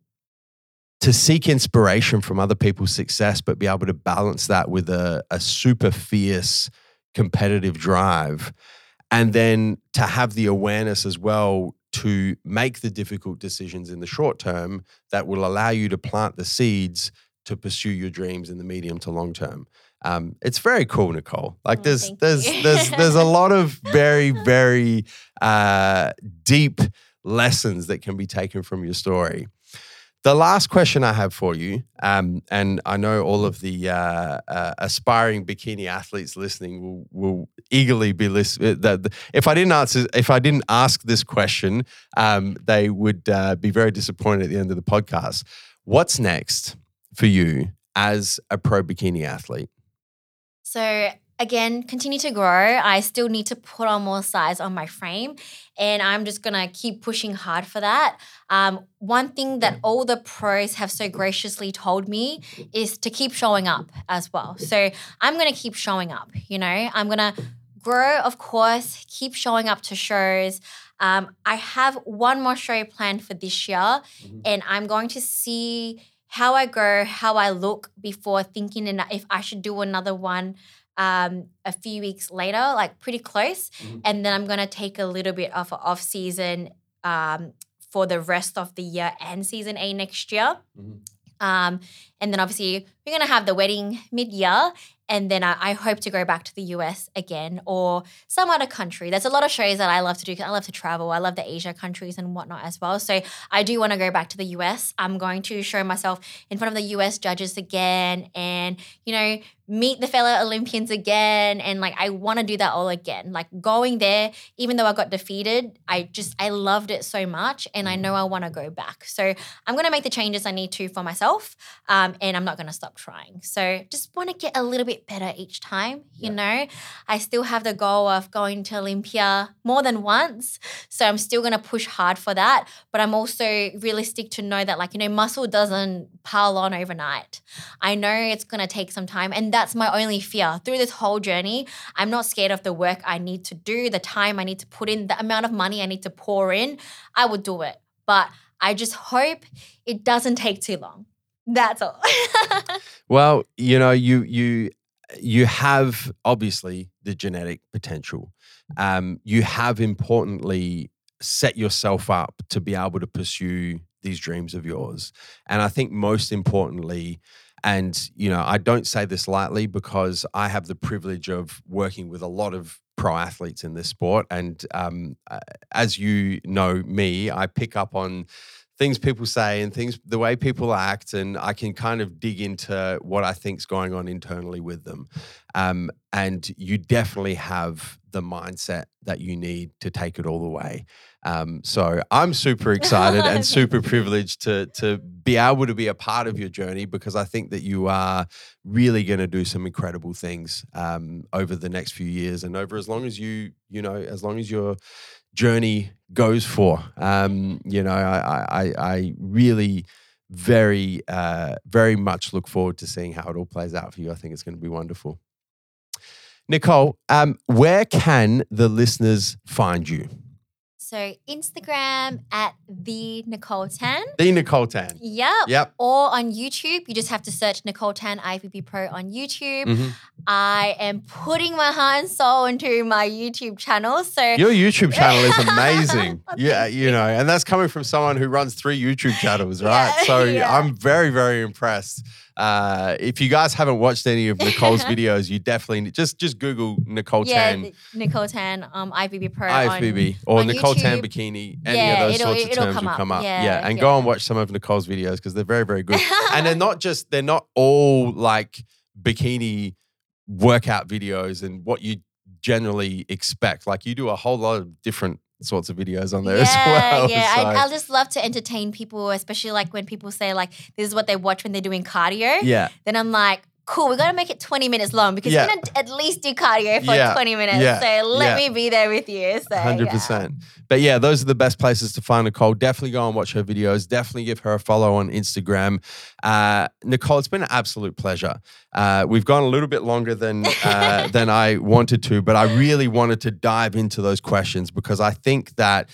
to seek inspiration from other people's success, but be able to balance that with a, a super fierce competitive drive. And then to have the awareness as well to make the difficult decisions in the short term that will allow you to plant the seeds to pursue your dreams in the medium to long term. Um, it's very cool, Nicole. Like Oh, there's there's there's there's a lot of very very uh, deep lessons that can be taken from your story. The last question I have for you, um, and I know all of the uh, uh, aspiring bikini athletes listening will will eagerly be listening. If I didn't answer, if I didn't ask this question, um, they would uh, be very disappointed at the end of the podcast. What's next for you as a pro bikini athlete? So again, continue to grow. I still need to put on more size on my frame, and I'm just gonna keep pushing hard for that. Um, one thing that all the pros have so graciously told me is to keep showing up as well. So I'm gonna keep showing up. You know, I'm gonna grow, of course, keep showing up to shows. Um, I have one more show planned for this year, and I'm going to see how I go, how I look before thinking in- if I should do another one um, a few weeks later, like pretty close. Mhm. And then I'm going to take a little bit of a off season um, for the rest of the year and season A next year. Mhm. Um, and then obviously we're going to have the wedding mid year. And then I, I hope to go back to the US again or some other country. There's a lot of shows that I love to do. 'cause I love to travel. I love the Asia countries and whatnot as well. So I do want to go back to the US. I'm going to show myself in front of the US judges again and, you know, meet the fellow Olympians again. And like, I want to do that all again. Like going there, even though I got defeated, I just, I loved it so much. And I know I want to go back. So I'm going to make the changes I need to for myself. Um, and I'm not going to stop trying. So just want to get a little bit better each time. You know, I still have the goal of going to Olympia more than once. So I'm still going to push hard for that. But I'm also realistic to know that, like, you know, muscle doesn't pile on overnight. I know it's going to take some time. And that's my only fear through this whole journey. I'm not scared of the work I need to do, the time I need to put in, the amount of money I need to pour in. I would do it. But I just hope it doesn't take too long. That's all. Well, you know, you you you have obviously the genetic potential. Um, you have importantly set yourself up to be able to pursue these dreams of yours. And I think most importantly, and you know, I don't say this lightly because I have the privilege of working with a lot of pro athletes in this sport. And um, as you know me, I pick up on things people say and things the way people act and i can kind of dig into what i think's going on internally with them. Um, and you definitely have the mindset that you need to take it all the way. Um, so i'm super excited and super privileged to to be able to be a part of your journey because i think that you are really going to do some incredible things um, over the next few years and over as long as you you know as long as you're journey goes for. Um, you know, I, I, I really very, uh, very much look forward to seeing how it all plays out for you. I think it's going to be wonderful. Nicole, um, where can the listeners find you? So Instagram at the Nicole Tan. The Nicole Tan. Yep. Yep. Or on YouTube, you just have to search Nicole Tan IFBB Pro on YouTube. Mhm. I am putting my heart and soul into my YouTube channel. So Your YouTube channel is amazing. Yeah, you know, and that's coming from someone who runs three YouTube channels, right? Yeah, so yeah. I'm very, very impressed. Uh, if you guys haven't watched any of Nicole's videos, you definitely need- just just Google Nicole yeah, Tan Nicole Tan um, IFBB Pro. on- or on Nicole Tan Bikini. Any Yeah, of those sorts of terms come will come up. Yeah, Yeah, and go and watch some of Nicole's videos because they're very, very good. and they're not just they're not all like bikini workout videos and what you generally expect. Like you do a whole lot of different sorts of videos on there yeah, as well. Yeah, so- I, I just love to entertain people, especially like when people say like this is what they watch when they're doing cardio. yeah. Then I'm like, cool, we got to make it 20 minutes long because Yeah. you're going to at least do cardio for Yeah. 20 minutes. Yeah. So let me be there with you. So, Hundred yeah. percent. But yeah, those are the best places to find Nicole. Definitely go and watch her videos. Definitely give her a follow on Instagram. Uh, Nicole, it's been an absolute pleasure. Uh, we've gone a little bit longer than uh, than I wanted to, but I really wanted to dive into those questions because I think that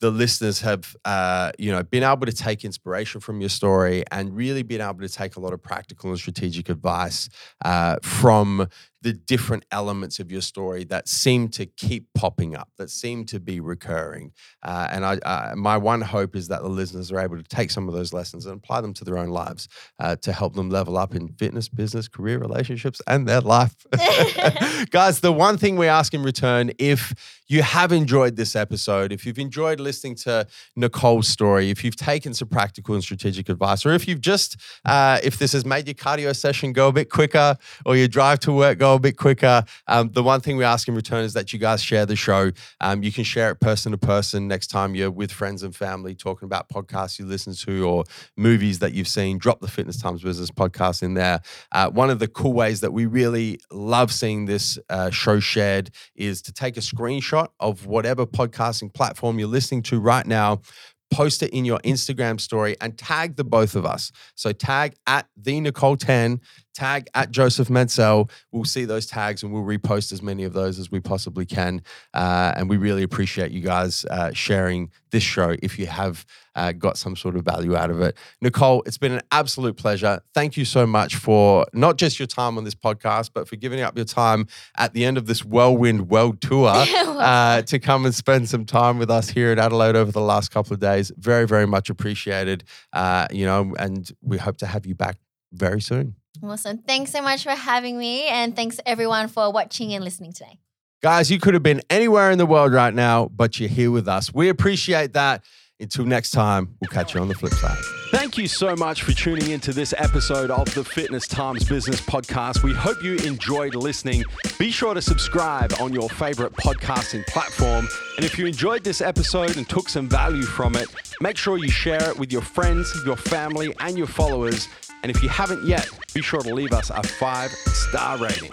the listeners have, uh, you know, been able to take inspiration from your story and really been able to take a lot of practical and strategic advice uh, from the different elements of your story that seem to keep popping up, that seem to be recurring. Uh, and I, uh, my one hope is that the listeners are able to take some of those lessons and apply them to their own lives uh, to help them level up in fitness, business, career, relationships, and their life. Guys, the one thing we ask in return, if you have enjoyed this episode, if you've enjoyed listening to Nicole's story, if you've taken some practical and strategic advice, or if you've just, uh, if this has made your cardio session go a bit quicker or your drive to work go a bit quicker, um, the one thing we ask in return is that you guys share the show. Um, you can share it person to person next time you're with friends and family talking about podcasts you listen to or movies that you've seen. Drop the Fitness Times Business podcast in there. Uh, one of the cool ways that we really love seeing this uh, show shared is to take a screenshot of whatever podcasting platform you're listening to right now. Post it in your Instagram story and tag the both of us. So tag at the Nicole Tan, tag at Joseph Menzel. We'll see those tags and we'll repost as many of those as we possibly can. Uh, and we really appreciate you guys uh, sharing this show if you have uh, got some sort of value out of it. Nicole, it's been an absolute pleasure. Thank you so much for not just your time on this podcast, but for giving up your time at the end of this whirlwind world tour uh, to come and spend some time with us here in Adelaide over the last couple of days. Very, very much appreciated. Uh, you know, and we hope to have you back very soon. Awesome. Thanks so much for having me. And thanks everyone for watching and listening today. Guys, you could have been anywhere in the world right now, but you're here with us. We appreciate that. Until next time, we'll catch you on the flip side. Thank you so much for tuning into this episode of the Fitness Times Business Podcast. We hope you enjoyed listening. Be sure to subscribe on your favorite podcasting platform. And if you enjoyed this episode and took some value from it, make sure you share it with your friends, your family, and your followers. And if you haven't yet, be sure to leave us a five star rating.